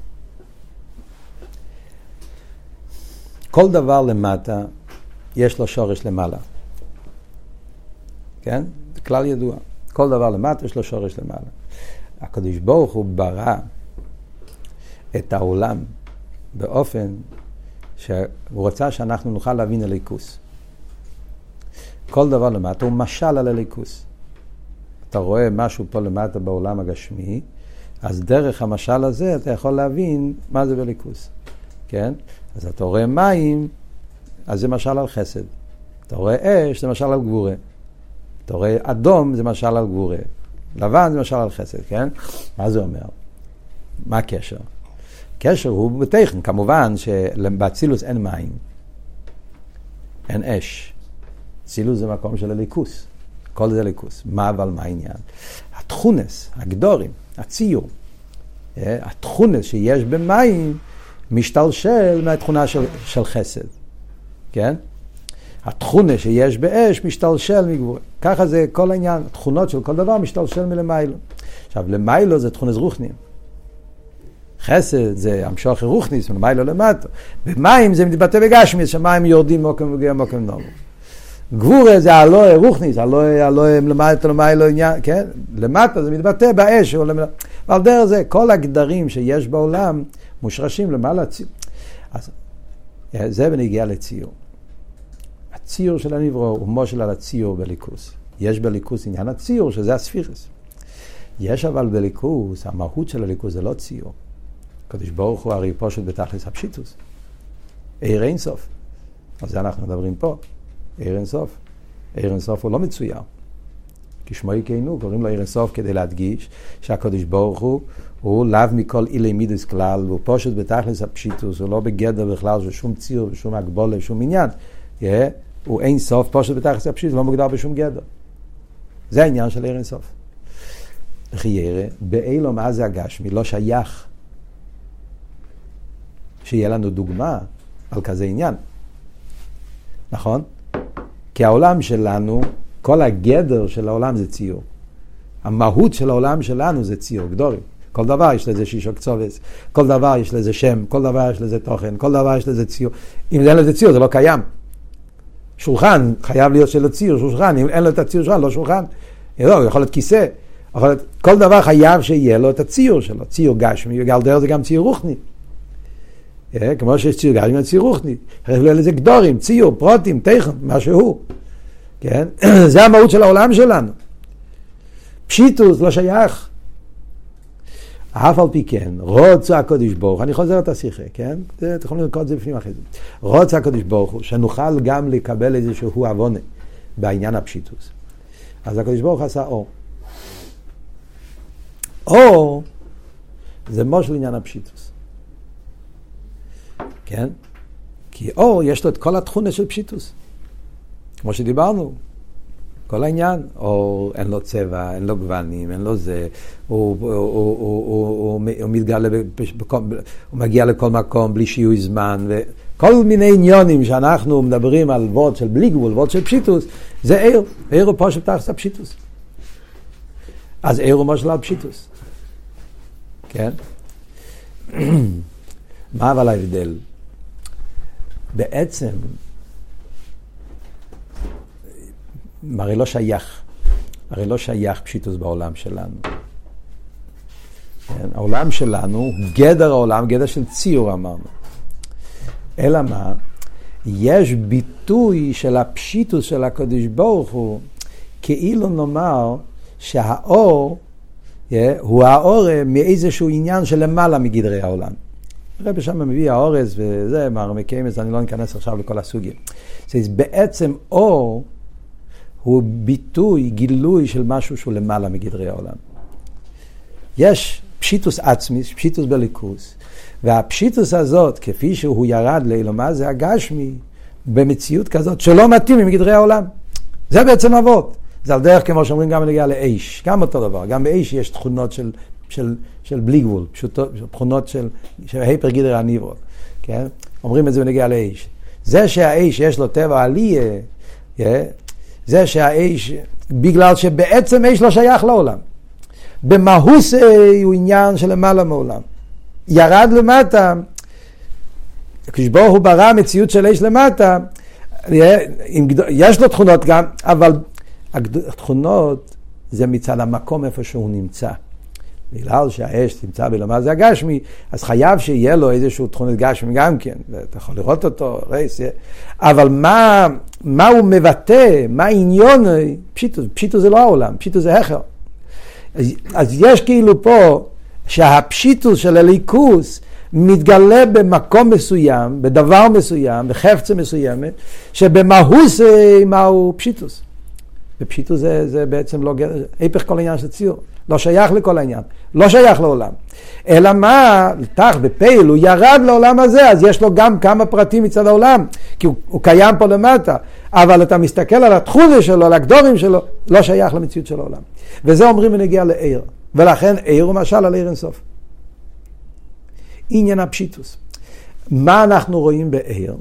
S1: כל דבר למטה, יש לו שורש למעלה. כן? זה כלל ידוע. כל דבר למטה יש לו שורש למעלה. הקדוש ברוך הוא ברא את העולם באופן שהוא רצה שאנחנו נוכל להבין הליכוס. כל דבר למטה הוא משל על הליכוס. אתה רואה משהו פה למטה בעולם הגשמי, אז דרך המשל הזה אתה יכול להבין מה זה בליכוס, כן? אז אתה רואה מים, אז זה משל על חסד. אתה רואה אש, זה משל על גבורה. אתה רואה אדום, זה משל על גבורה. לבן זה משל על חסד, כן? מה זה אומר? מה הקשר? הקשר הוא בטכן, כמובן שבאצילוס אין מים, אין אש. אצילוס זה מקום של הליכוס. כל זה ליכוס. מה אבל מה העניין? התכונס, הגדורים, הציור, אה, התכונס שיש במים משתלשל מהתכונה של, של חסד, כן? התכונה שיש באש משתלשל מגבורה. ככה זה כל העניין, התכונות של כל דבר משתלשל מלמיילו. עכשיו, למיילו זה תכונס רוחנים. חסד זה המשוך רוחניס, מלמיילו למטה. במים זה מתבטא בגשמיס, שמים יורדים מוקם וגאה מוקם נומו. גבורה זה הלא רוחניס, הלא, הלא למטה למיילו עניין, כן? למטה זה מתבטא באש. ועל דרך זה, כל הגדרים שיש בעולם מושרשים למעלה. אז זה בנגיעה לציור. הציור של הנברו הוא מושל על הציור בליכוס. יש בליכוס עניין הציור, שזה הספירס. יש אבל בליכוס, המהות של הליכוס זה לא ציור. הקדוש ברוך הוא הרי פושט בתכלס הפשיטוס. עיר אין סוף. על זה אנחנו מדברים פה. עיר אין סוף. עיר אין סוף הוא לא מצויר. כשמו יקיינו, קוראים לו עיר אין סוף כדי להדגיש שהקדוש ברוך הוא הוא לאו מכל אילי מידס כלל, והוא פושט בתכלס הפשיטוס, הוא לא בגדר בכלל של שום ציר ושום הגבולה ושום עניין. Yeah, הוא אין סוף פושט בתכלס הפשיטוס, לא מוגדר בשום גדר. זה העניין של אין סוף. חיירה, באילו מה זה הגשמי, לא שייך שיהיה לנו דוגמה על כזה עניין. נכון? כי העולם שלנו, כל הגדר של העולם זה ציור. המהות של העולם שלנו זה ציור, גדורים. כל דבר יש לזה שישו קצובס, כל דבר יש לזה שם, כל דבר יש לזה תוכן, כל דבר יש לזה ציור. אם אין לזה ציור זה לא קיים. שולחן חייב להיות של הציור, שולחן, אם אין לו את הציור שלו, לא שולחן. לא, יכול להיות כיסא, יכול להיות, כל דבר חייב שיהיה לו את הציור שלו, ציור גשמי, גל דרך זה גם ציור רוחני. אה, כמו שיש ציור גשמי, ציור רוחני. חייב להיות לזה גדורים, ציור, פרוטים, תכן, מה שהוא. כן? זה המהות של העולם שלנו. פשיטוס לא שייך. אף על פי כן, רוצה הקודש ברוך, אני חוזר את השיחה, כן? אתם יכולים לקרוא את זה בפנים אחרי זה. רוצה הקודש ברוך הוא, שנוכל גם לקבל איזשהו עוונה בעניין הפשיטוס. אז הקודש ברוך עשה אור. אור זה מושל עניין הפשיטוס. כן? כי אור יש לו את כל התכונה של פשיטוס. כמו שדיברנו, כל העניין, או אין לו צבע, אין לו גוונים, אין לו זה, הוא, הוא, הוא, הוא, הוא, הוא מתגלה, הוא מגיע לכל מקום בלי שיהיו זמן, וכל מיני עניונים שאנחנו מדברים על וורד של בלי גבול, וורד של פשיטוס, זה עיר, עיר הוא פה של תחת הפשיטוס. אז עיר הוא משל על פשיטוס, כן? מה אבל ההבדל? בעצם הרי לא שייך, הרי לא שייך פשיטוס בעולם שלנו. כן? העולם שלנו, גדר העולם, גדר של ציור אמרנו. אלא מה? יש ביטוי של הפשיטוס של הקדוש ברוך הוא, כאילו נאמר שהאור yeah, הוא האור מאיזשהו עניין של למעלה מגדרי העולם. הרב שם מביא האורז וזה, מערמי אז אני לא ניכנס עכשיו לכל הסוגים. זה בעצם אור הוא ביטוי, גילוי של משהו שהוא למעלה מגדרי העולם. יש פשיטוס עצמיס, פשיטוס בליכוס, והפשיטוס הזאת, כפי שהוא ירד לאילומה, זה הגשמי, במציאות כזאת שלא מתאים עם גדרי העולם. זה בעצם אבות. זה על דרך כמו שאומרים גם בנגיעה לאש, גם אותו דבר, גם באש יש תכונות של, של, של בלי גבול, פשוטות, תכונות של, של היפר גדר הניברו, כן? אומרים את זה בנגיעה לאש. זה שהאש יש לו טבע עליה, זה שהאש, בגלל שבעצם אש לא שייך לעולם. במהוס הוא עניין של למעלה מעולם. ירד למטה, כשבו הוא ברא מציאות של אש למטה, יש לו תכונות גם, אבל התכונות זה מצד המקום איפה שהוא נמצא. בגלל שהאש נמצא בלמה זה הגשמי, אז חייב שיהיה לו איזשהו תכונת גשמי גם כן, אתה יכול לראות אותו, רייס, אבל מה, מה הוא מבטא, מה העניון, פשיטו, פשיטו זה לא העולם, פשיטו זה הכר. אז, אז יש כאילו פה שהפשיטוס של הליכוס מתגלה במקום מסוים, בדבר מסוים, בחפצה מסוימת, שבמהוס מהו פשיטוס. ופשיטוס זה, זה בעצם לא, היפך כל העניין של ציור, לא שייך לכל העניין, לא שייך לעולם. אלא מה, תח בפייל, הוא ירד לעולם הזה, אז יש לו גם כמה פרטים מצד העולם, כי הוא, הוא קיים פה למטה, אבל אתה מסתכל על התחוזה שלו, על הגדורים שלו, לא שייך למציאות של העולם. וזה אומרים בנגיע לעיר, ולכן עיר הוא משל על עיר אינסוף. עניין הפשיטוס. מה אנחנו רואים בעיר?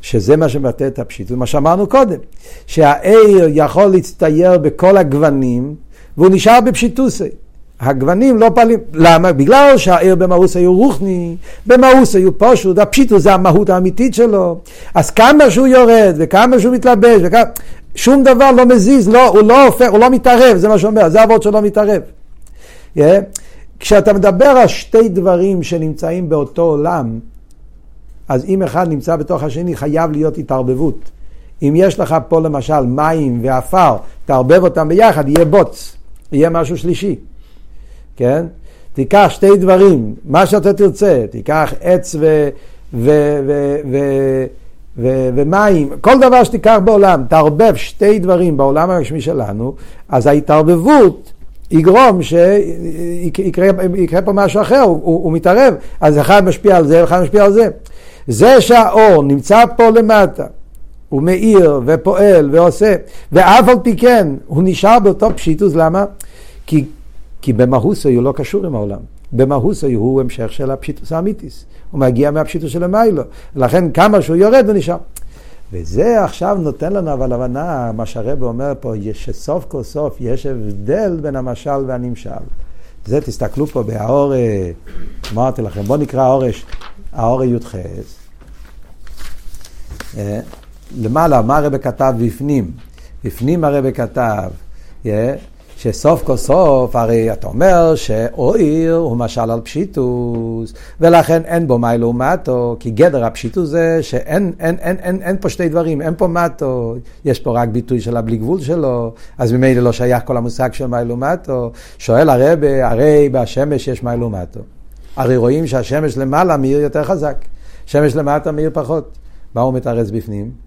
S1: שזה מה שמבטא את הפשיטות, מה שאמרנו קודם, שהעיר יכול להצטייר בכל הגוונים, והוא נשאר בפשיטוסי. הגוונים לא פעלים, למה? בגלל שהעיר במאוס היו רוחני, במאוס היו פשוט, הפשיטוס זה המהות האמיתית שלו, אז כמה שהוא יורד וכמה שהוא מתלבש, וכמה, שום דבר לא מזיז, לא, הוא לא הופך, הוא לא מתערב, זה מה שאומר, זה אבות שלא מתערב. Yeah. כשאתה מדבר על שתי דברים שנמצאים באותו עולם, אז אם אחד נמצא בתוך השני, חייב להיות התערבבות. אם יש לך פה למשל מים ועפר, תערבב אותם ביחד, יהיה בוץ, יהיה משהו שלישי, כן? תיקח שתי דברים, מה שאתה תרצה, תיקח עץ ו... ו, ו, ו ו- ומים, כל דבר שתיקח בעולם, תערבב שתי דברים בעולם הרשמי שלנו, אז ההתערבבות יגרום שיקרה פה משהו אחר, הוא, הוא, הוא מתערב, אז אחד משפיע על זה, ואחד משפיע על זה. זה שהאור נמצא פה למטה, הוא מאיר ופועל ועושה, ואף על פי כן הוא נשאר באותו פשיטוס, למה? כי, כי במהוסו הוא לא קשור עם העולם. במהוסו הוא המשך של הפשיטוס האמיתיס. הוא מגיע מהפשיטוס של המיילו. לכן כמה שהוא יורד הוא נשאר. וזה עכשיו נותן לנו אבל הבנה, מה שהרבא אומר פה, שסוף כל סוף יש הבדל בין המשל והנמשל. זה תסתכלו פה באור, אמרתי לכם, בואו נקרא האור י"ח, אה, למעלה, מה הרב כתב בפנים? בפנים הרב כתב, אה, שסוף כל סוף, הרי אתה אומר שאויר הוא משל על פשיטוס, ולכן אין בו מיילו ומטו, כי גדר הפשיטוס זה שאין אין, אין, אין, אין פה שתי דברים, אין פה מטו, יש פה רק ביטוי של הבלי גבול שלו, אז ממילא לא שייך כל המושג של מיילו ומטו. שואל הרבה, הרי בשמש יש מיילו ומטו. הרי רואים שהשמש למעלה מאיר יותר חזק, שמש למטה מאיר פחות. מה הוא מתרץ בפנים?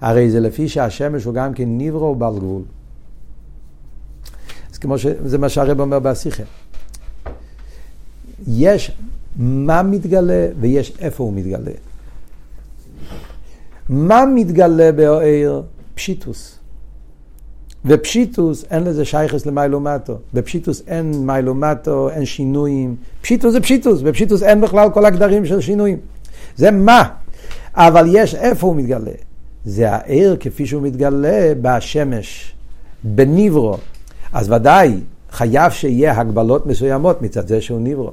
S1: הרי זה לפי שהשמש הוא גם כן ניברו ובעל גבול. אז כמו שזה מה שהרב אומר בשיחה. יש מה מתגלה ויש איפה הוא מתגלה. מה מתגלה באוהר? פשיטוס. ופשיטוס, אין לזה שייכס למיילומטו. בפשיטוס אין מיילומטו, אין שינויים. פשיטוס זה פשיטוס, בפשיטוס אין בכלל כל הגדרים של שינויים. זה מה. אבל יש איפה הוא מתגלה. זה העיר כפי שהוא מתגלה בשמש, בניברו. אז ודאי, חייב שיהיה הגבלות מסוימות מצד זה שהוא ניברו.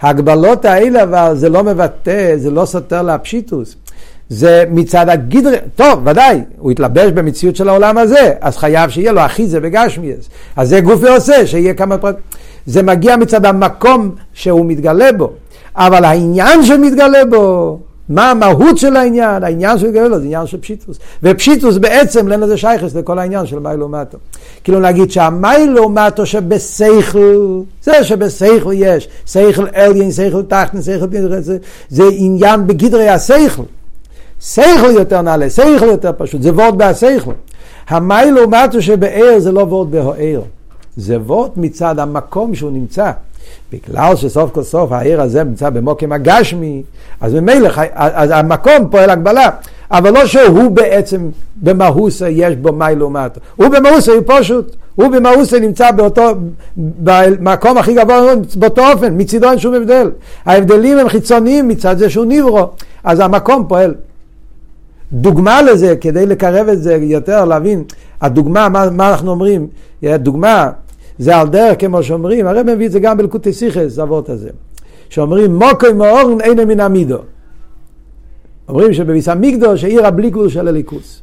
S1: ההגבלות האלה אבל זה לא מבטא, זה לא סותר לפשיטוס. זה מצד הגידר, טוב, ודאי, הוא יתלבש במציאות של העולם הזה, אז חייב שיהיה לו אחיזה וגשמיאס. אז זה גוף ועושה, שיהיה כמה פרטים. זה מגיע מצד המקום שהוא מתגלה בו, אבל העניין שמתגלה בו, מה המהות של העניין? העניין שמתגלה בו זה עניין של פשיטוס. ופשיטוס בעצם אין לזה שייכס לכל העניין של מיילו מטו. כאילו להגיד שהמיילו מטו שבסייכל, זה שבסייכל יש, סייכל אליין, סייכל תחתן, סייכל זה, זה עניין בגדרי הסייכל. שכל יותר נעלה, שכל יותר פשוט, זה וורד בהשכל. המיילו מטו שבער זה לא וורד בהוער, זה וורד מצד המקום שהוא נמצא. בגלל שסוף כל סוף העיר הזה נמצא במוקם הגשמי, אז ממילא, אז המקום פועל הגבלה. אבל לא שהוא בעצם במהוסה יש בו מי לעומתו. הוא במהוסה הוא פשוט. הוא במהוסה נמצא באותו, במקום הכי גבוה באותו אופן, מצידו אין שום הבדל. ההבדלים הם חיצוניים מצד זה שהוא נברו, אז המקום פועל. דוגמה לזה, כדי לקרב את זה יותר, להבין, הדוגמה, מה, מה אנחנו אומרים, דוגמה, זה על דרך כמו שאומרים, הרב מביא את זה גם בלקוטי סיכס, אבות הזה, שאומרים מוקוי מאורן אינו מן המידו. אומרים שבביס המקדוש העיר הבלי גבול של הליכוס.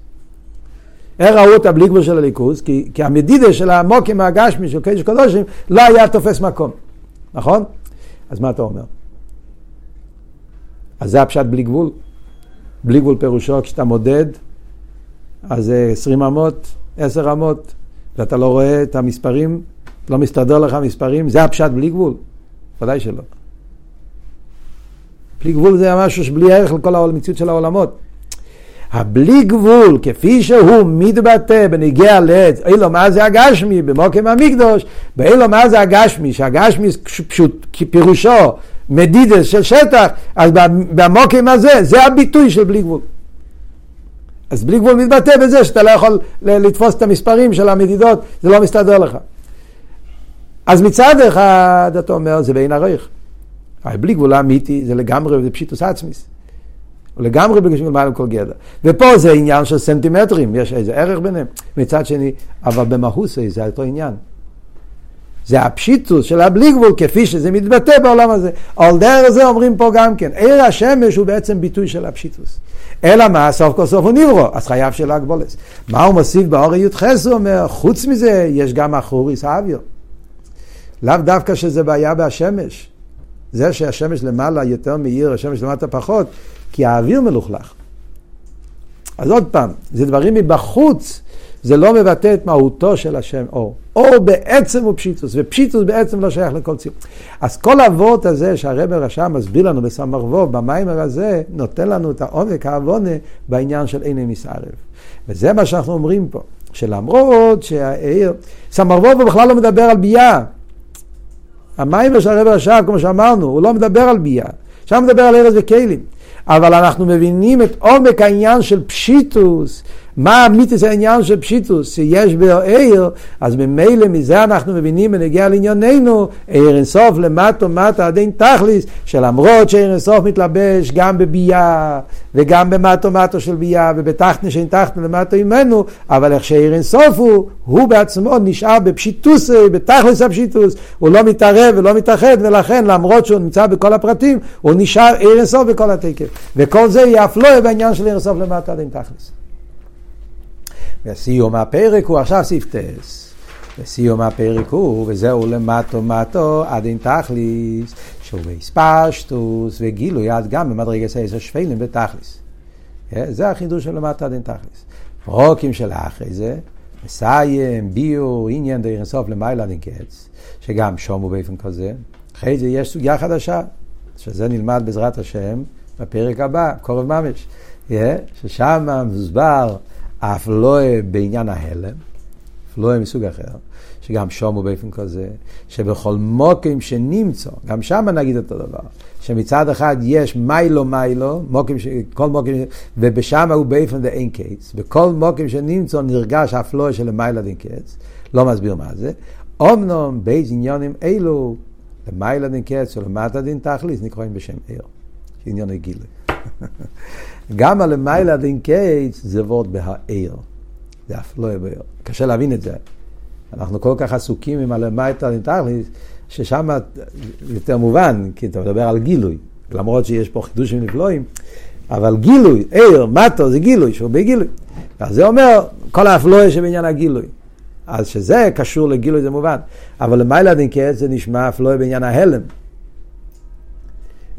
S1: איך ראו את הבלי גבול של הליכוס? כי, כי המדידה של המוקים הגשמי של קדוש קדושים לא היה תופס מקום, נכון? אז מה אתה אומר? אז זה הפשט בלי גבול. בלי גבול פירושו כשאתה מודד, אז זה עשרים אמות, עשר אמות, ואתה לא רואה את המספרים, לא מסתדר לך מספרים, זה הפשט בלי גבול? ודאי שלא. בלי גבול זה משהו שבלי ערך לכל המציאות של העולמות. הבלי גבול, כפי שהוא מתבטא בנגיע לעץ, אילו מה זה הגשמי, במוקם המקדוש, באילו מה זה הגשמי, שהגשמי פשוט פירושו מדידס של שטח, אז במוקם הזה, זה הביטוי של בלי גבול. אז בלי גבול מתבטא בזה שאתה לא יכול לתפוס את המספרים של המדידות, זה לא מסתדר לך. אז מצד אחד אתה אומר, זה בין הרייך. בלי גבול האמיתי זה לגמרי, זה פשיטוס עצמיס. לגמרי בגשמי למעלה כל גדר. ופה זה עניין של סנטימטרים, יש איזה ערך ביניהם. מצד שני, אבל במהוסי זה אותו עניין. זה הפשיטוס של הבלי גבול כפי שזה מתבטא בעולם הזה. על דרך זה אומרים פה גם כן, עיר השמש הוא בעצם ביטוי של הפשיטוס. אלא מה, סוף כל סוף הוא נברו, אז חייב של הגבולס. מה הוא מוסיף באור י"ח, הוא אומר, חוץ מזה יש גם אחוריס אביו. לאו דווקא שזה בעיה בהשמש. זה שהשמש למעלה יותר מאיר, השמש למטה פחות, כי האוויר מלוכלך. אז עוד פעם, זה דברים מבחוץ, זה לא מבטא את מהותו של השם אור. אור בעצם הוא פשיטוס, ופשיטוס בעצם לא שייך לכל ציור. אז כל אבות הזה שהרב רשם מסביר לנו בסמ"ר ווב, במיימר הזה, נותן לנו את העומק העוונה בעניין של עיני מסערב. וזה מה שאנחנו אומרים פה, שלמרות שהעיר, סמ"ר ווב בכלל לא מדבר על ביאה. המיימר של הרב רשם, כמו שאמרנו, הוא לא מדבר על ביאה. שם מדבר על ארז וכלים. אבל אנחנו מבינים את עומק העניין של פשיטוס, מה אמיתיס העניין של פשיטוס, שיש בו עיר, אז ממילא מזה אנחנו מבינים בנגיע לענייננו, עיר אינסוף למטו מטו עד אין תכליס, שלמרות שעיר אינסוף מתלבש גם בביאה, וגם במטו מטו של ביאה, ובתחתנה שאין תחתנה למטו עמנו, אבל איך שעיר אינסוף הוא, הוא בעצמו נשאר בפשיטוס, בתכלס הפשיטוס, הוא לא מתערב ולא מתאחד, ולכן למרות שהוא נמצא בכל הפרטים, הוא נשאר עיר אינסוף בכל התקף. וכל זה יהיה אף לא בעניין של עיר אינסוף למטו עד אין תכלס. וסיום הפרק הוא עכשיו ספטס. וסיום הפרק הוא, וזהו למטו מטו עד אין תכליס, שהוא בהספשטוס וגילוי עד גם במדרגת עשר שפלים בתכליס. זה החידוש של למטו עד אין תכליס. פרוקים של אחרי זה, מסיים, ביור, עניין דרך אינסוף למעלה עד אין קץ, שגם שומו באופן כזה. אחרי זה יש סוגיה חדשה, שזה נלמד בעזרת השם בפרק הבא, קורב ממש, ששם מוסבר אף לא בעניין ההלם, אף לא מסוג אחר, שגם שומו באופן כזה, שבכל מוקים שנמצא, גם שם נגיד אותו דבר, שמצד אחד יש מיילו מיילו, מוקים, ש... כל מוקים, ובשם הוא באופן דה אין קץ, בכל מוקים שנמצא נרגש אף לא של מיילו דין קץ, לא מסביר מה זה, אמנם ב׳ עניינים אלו, למעלה עד אין קץ ולמטה עד אין תכלית, נקראים בשם אור, ענייני גילוי. גם הלמעלה עד אין קץ זה וורד בהאור. זה אף לא יבואר. קשה להבין את זה. אנחנו כל כך עסוקים עם הלמטה עד אין תכלית, ששם יותר מובן, כי אתה מדבר על גילוי. למרות שיש פה חידושים נפלאים, אבל גילוי, אור, מטו, זה גילוי, שהוא בגילוי. אז זה אומר, כל האפלואה שבעניין הגילוי. אז שזה קשור לגילוי זה מובן. אבל למיילה דין קייץ זה נשמע אפלואה בעניין ההלם.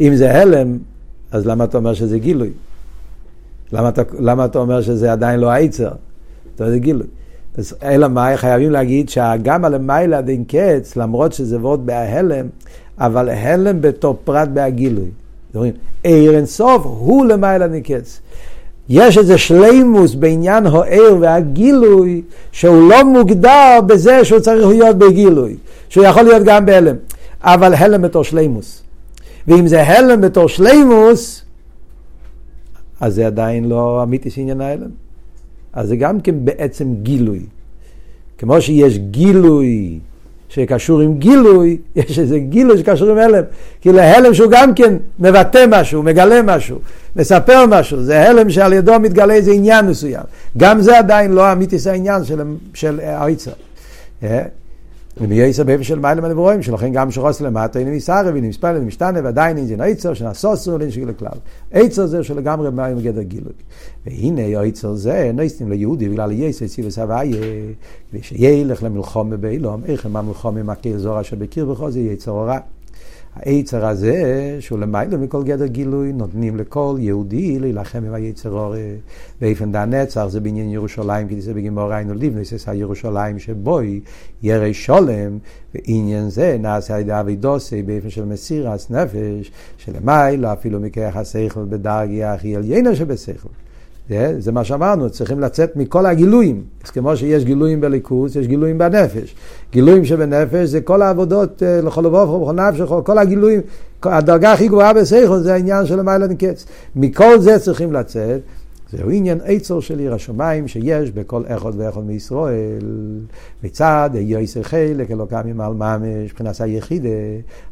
S1: אם זה הלם, אז למה אתה אומר שזה גילוי? למה אתה, למה אתה אומר שזה עדיין לא העצר? זה גילוי. אז אלא מה, חייבים להגיד שגם הלמיילה דין קץ, למרות שזה וורד בהלם, אבל הלם בתור פרט בהגילוי. אומרים, עיר אינסוף הוא למיילה דין קץ. יש איזה שלימוס בעניין העיר והגילוי, שהוא לא מוגדר בזה שהוא צריך להיות בגילוי, שהוא יכול להיות גם בהלם. אבל הלם בתור שלימוס. ואם זה הלם בתור שלימוס, אז זה עדיין לא אמיתי שעניין ההלם. אז זה גם כן בעצם גילוי. כמו שיש גילוי שקשור עם גילוי, יש איזה גילוי שקשור עם הלם. כאילו הלם שהוא גם כן מבטא משהו, מגלה משהו, מספר משהו, זה הלם שעל ידו מתגלה איזה עניין מסוים. גם זה עדיין לא אמיתיס העניין של, של העיצר. ומייסר באיפה של מיילה מנברואים, שלכן גם שרוס למטה, הנה מספל, הנה משתנה, ועדיין אין זה עיצר, שנעשוסו, אין שגיל הכלל. עיצר זה שלגמרי מים מגדר גילוי. והנה העיצר זה, נויסטים ליהודי, בגלל יסר ציבוס הוויה, כדי שילך למלחום באילום, איך הם המלחום עם הקהיל זורה שבקיר בכל זה יצר הורא. היצר הזה, שהוא למעלה מכל גדר גילוי, נותנים לכל יהודי להילחם עם היצר הורה. באיפן דה נצח זה בעניין ירושלים, כי זה בגימור היינו לבני, זה הירושלים שבוי ירא שולם, ועניין זה נעשה על ידי אבידוסי באיפן של מסירס נפש, שלמעלה אפילו מכרך השכל בדרגי הכי עליינה שבשכל. זה, מה שאמרנו, צריכים לצאת מכל הגילויים. אז כמו שיש גילויים בליכוס, יש גילויים בנפש. גילויים שבנפש זה כל העבודות אה, לכל ובופו, בכל נפש, כל הגילויים. הדרגה הכי גבוהה בסייכון זה העניין של המעלה נקץ. מכל זה צריכים לצאת. זהו עניין עצור של עיר השמיים שיש בכל אחד ואחד מישראל. מצד יויסר חלק אלוקם ממעל ממש, מבחינת היחידה,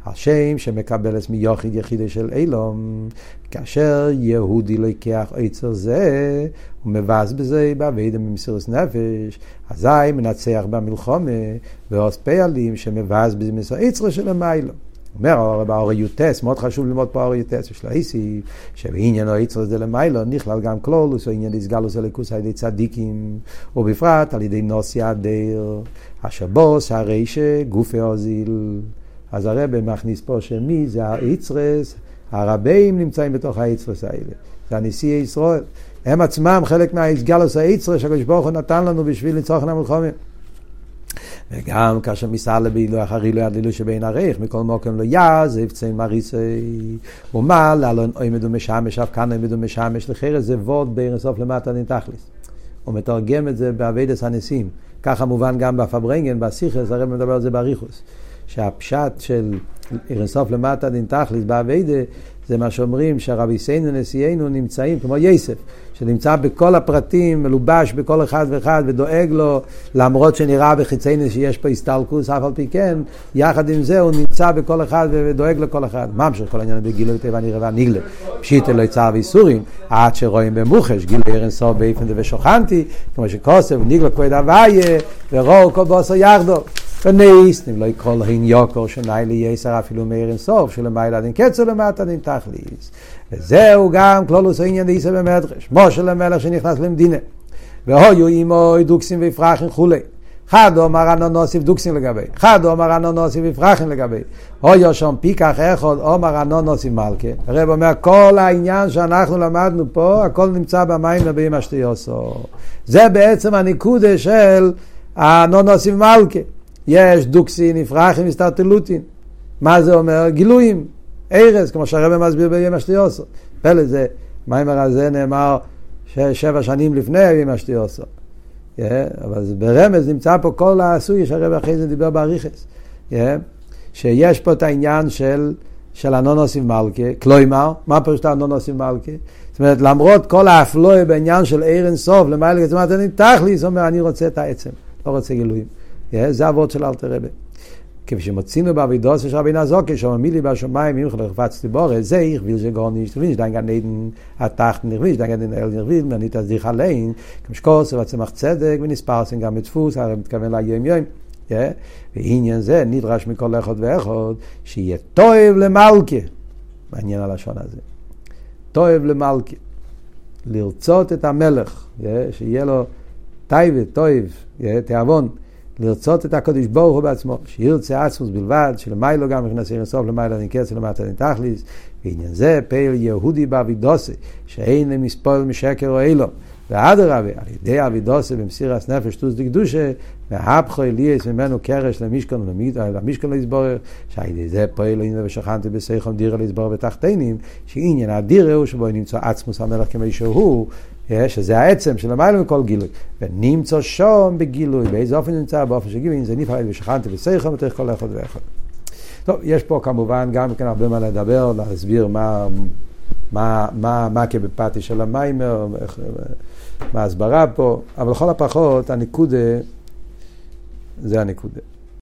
S1: השם שמקבל את מיוחד יחידה של אילום. כאשר יהודי לוקח עצר זה, הוא מבז בזה בעבידה ממסירות נפש, אזי מנצח במלחומה, ועוש פעלים שמבז בזה מסר עצר של המיילו. אומר באור יוטס, מאוד חשוב ללמוד פה אור יוטס, יש לו איסי, שבעניין האיצרס דה למיילו נכלל גם קלולוס, או עניין איסגלוס אליקוס על ידי צדיקים, ובפרט על ידי נוסי הדר, השבוס, הרי שגופי אוזיל. אז הרב מכניס פה שמי זה האיצרס, הרבים נמצאים בתוך האיצרס האלה, זה הנשיאי ישראל. הם עצמם חלק מהאיסגלוס האיצרס שהקדוש ברוך הוא נתן לנו בשביל לצורך המלחומים. וגם כאשר מסעלה באילו אחרי לא יד לילו שבין הרייך, מכל מוקם לא יעזב צין מריסי. ומה לאלון עומד ומשמש, אף כאן עומד ומשמש, לחרס זה וורד בין הסוף למטה נתכליס. הוא מתרגם את זה באביידס הניסים. ככה מובן גם בפברנגן, בסיכס, הרב מדבר על זה באריכוס. שהפשט של אירנסוף למטה דין תכליס באביידה זה מה שאומרים שהרבי סיינו נשיאנו נמצאים כמו יסף, שנמצא בכל הפרטים, מלובש בכל אחד ואחד ודואג לו, למרות שנראה בחיציינו שיש פה הסתלקוס, אף על פי כן, יחד עם זה הוא נמצא בכל אחד ודואג לכל אחד. ממשיך כל העניין בגילוי טבע נראה והניגלה. פשיטה לא יצא ואיסורים, עד שרואים במוחש, גילוי ארן סוף באיפן ושוכנתי, כמו שכוסף, ניגלה כבד הוויה, ורואו כל בוסו יחדו. ונייס, לא יקרא להן יוקר שנאי לי יסר אפילו מאיר אינסוף, שלמעלה דין קצר למטה דין תכליס. וזהו גם כלולוס העניין דייסר במדרש, משה למלך שנכנס למדינה. והויו עמו דוקסים ויפרחים כולי. חד אומר אנו נוסיף דוקסים לגבי, חד אומר אנו נוסיף ויפרחים לגבי. הויו שם פיקח אחד אומר אנו נוסיף מלכה. הרב אומר כל העניין שאנחנו למדנו פה, הכל נמצא במים נביאים אשתיוסו. זה בעצם הניקודה של אנו נוסיף מלכה. יש דוקסין, נפרחים, הסתרטלוטין. מה זה אומר? גילויים, ארז, כמו שהרבא מסביר בימי אשתיוסו. פלא זה, מיימר הזה נאמר שבע שנים לפני ימי אשתיוסו. Yeah, אבל ברמז נמצא פה כל העשוי שהרבא אחרי זה דיבר באריכס. Yeah, שיש פה את העניין של, של הנונוסים מלכה, קלוימר, מה פשוט הנונוסים מלכה? זאת אומרת, למרות כל האפלוי בעניין של עיר אינסוף, למעלה זאת אומרת, אני תכליס, אומר, אני רוצה את העצם, לא רוצה גילויים. זה אבות של אלתר רבה. כפי שמוצאינו באבידוס של רבי נזוקי, שאומר מילי בשמיים, אם חלק חפצתי בורא, זה איך ויל שגור נישט, ויל שדיין גן עדן התחת נרביש, דיין גן אל נרביל, מנית אז דיך עליין, כמשקוס וצמח צדק, ונספרסים גם מדפוס, הרי מתכוון ליום יום. ועניין זה נדרש מכל אחד ואחד, שיהיה טוב למלכה, מעניין הלשון הזה. טוב למלכה. לרצות את המלך, שיהיה לו טייבה, טוב, תיאבון. לרצות את הקדוש ברוך הוא בעצמו, שירצה עצמוס בלבד, שלמיילו גם נכנס עיר הסוף למיילו נקרץ ולמטה נתכליס, בעניין זה פעיל יהודי באבידוסי, שאין למספול משקר או אילו, ואדרבה, על ידי אבידוסי במסירת נפש טוס דקדושה, והפכו אליאס ממנו קרש למשכון ולמשכון להסבורר, שעל ידי זה פועל הנה ושכנתי בסייכון דירה להסבורר בתחתינים, שעניין הדירה הוא שבו נמצא עצמוס המלך כמי שהוא, שזה העצם של למעלה מכל גילוי. ונמצא שם בגילוי, באיזה אופן נמצא? באופן שגילוי, זה נפעל ושכנתי בסייכון בתוך כל אחד ואחד. טוב, יש פה כמובן גם כן הרבה מה לדבר, להסביר מה, כבפתי של המיימר, מה ההסברה פה, אבל לכל הפחות הניקודה זה הנקודה.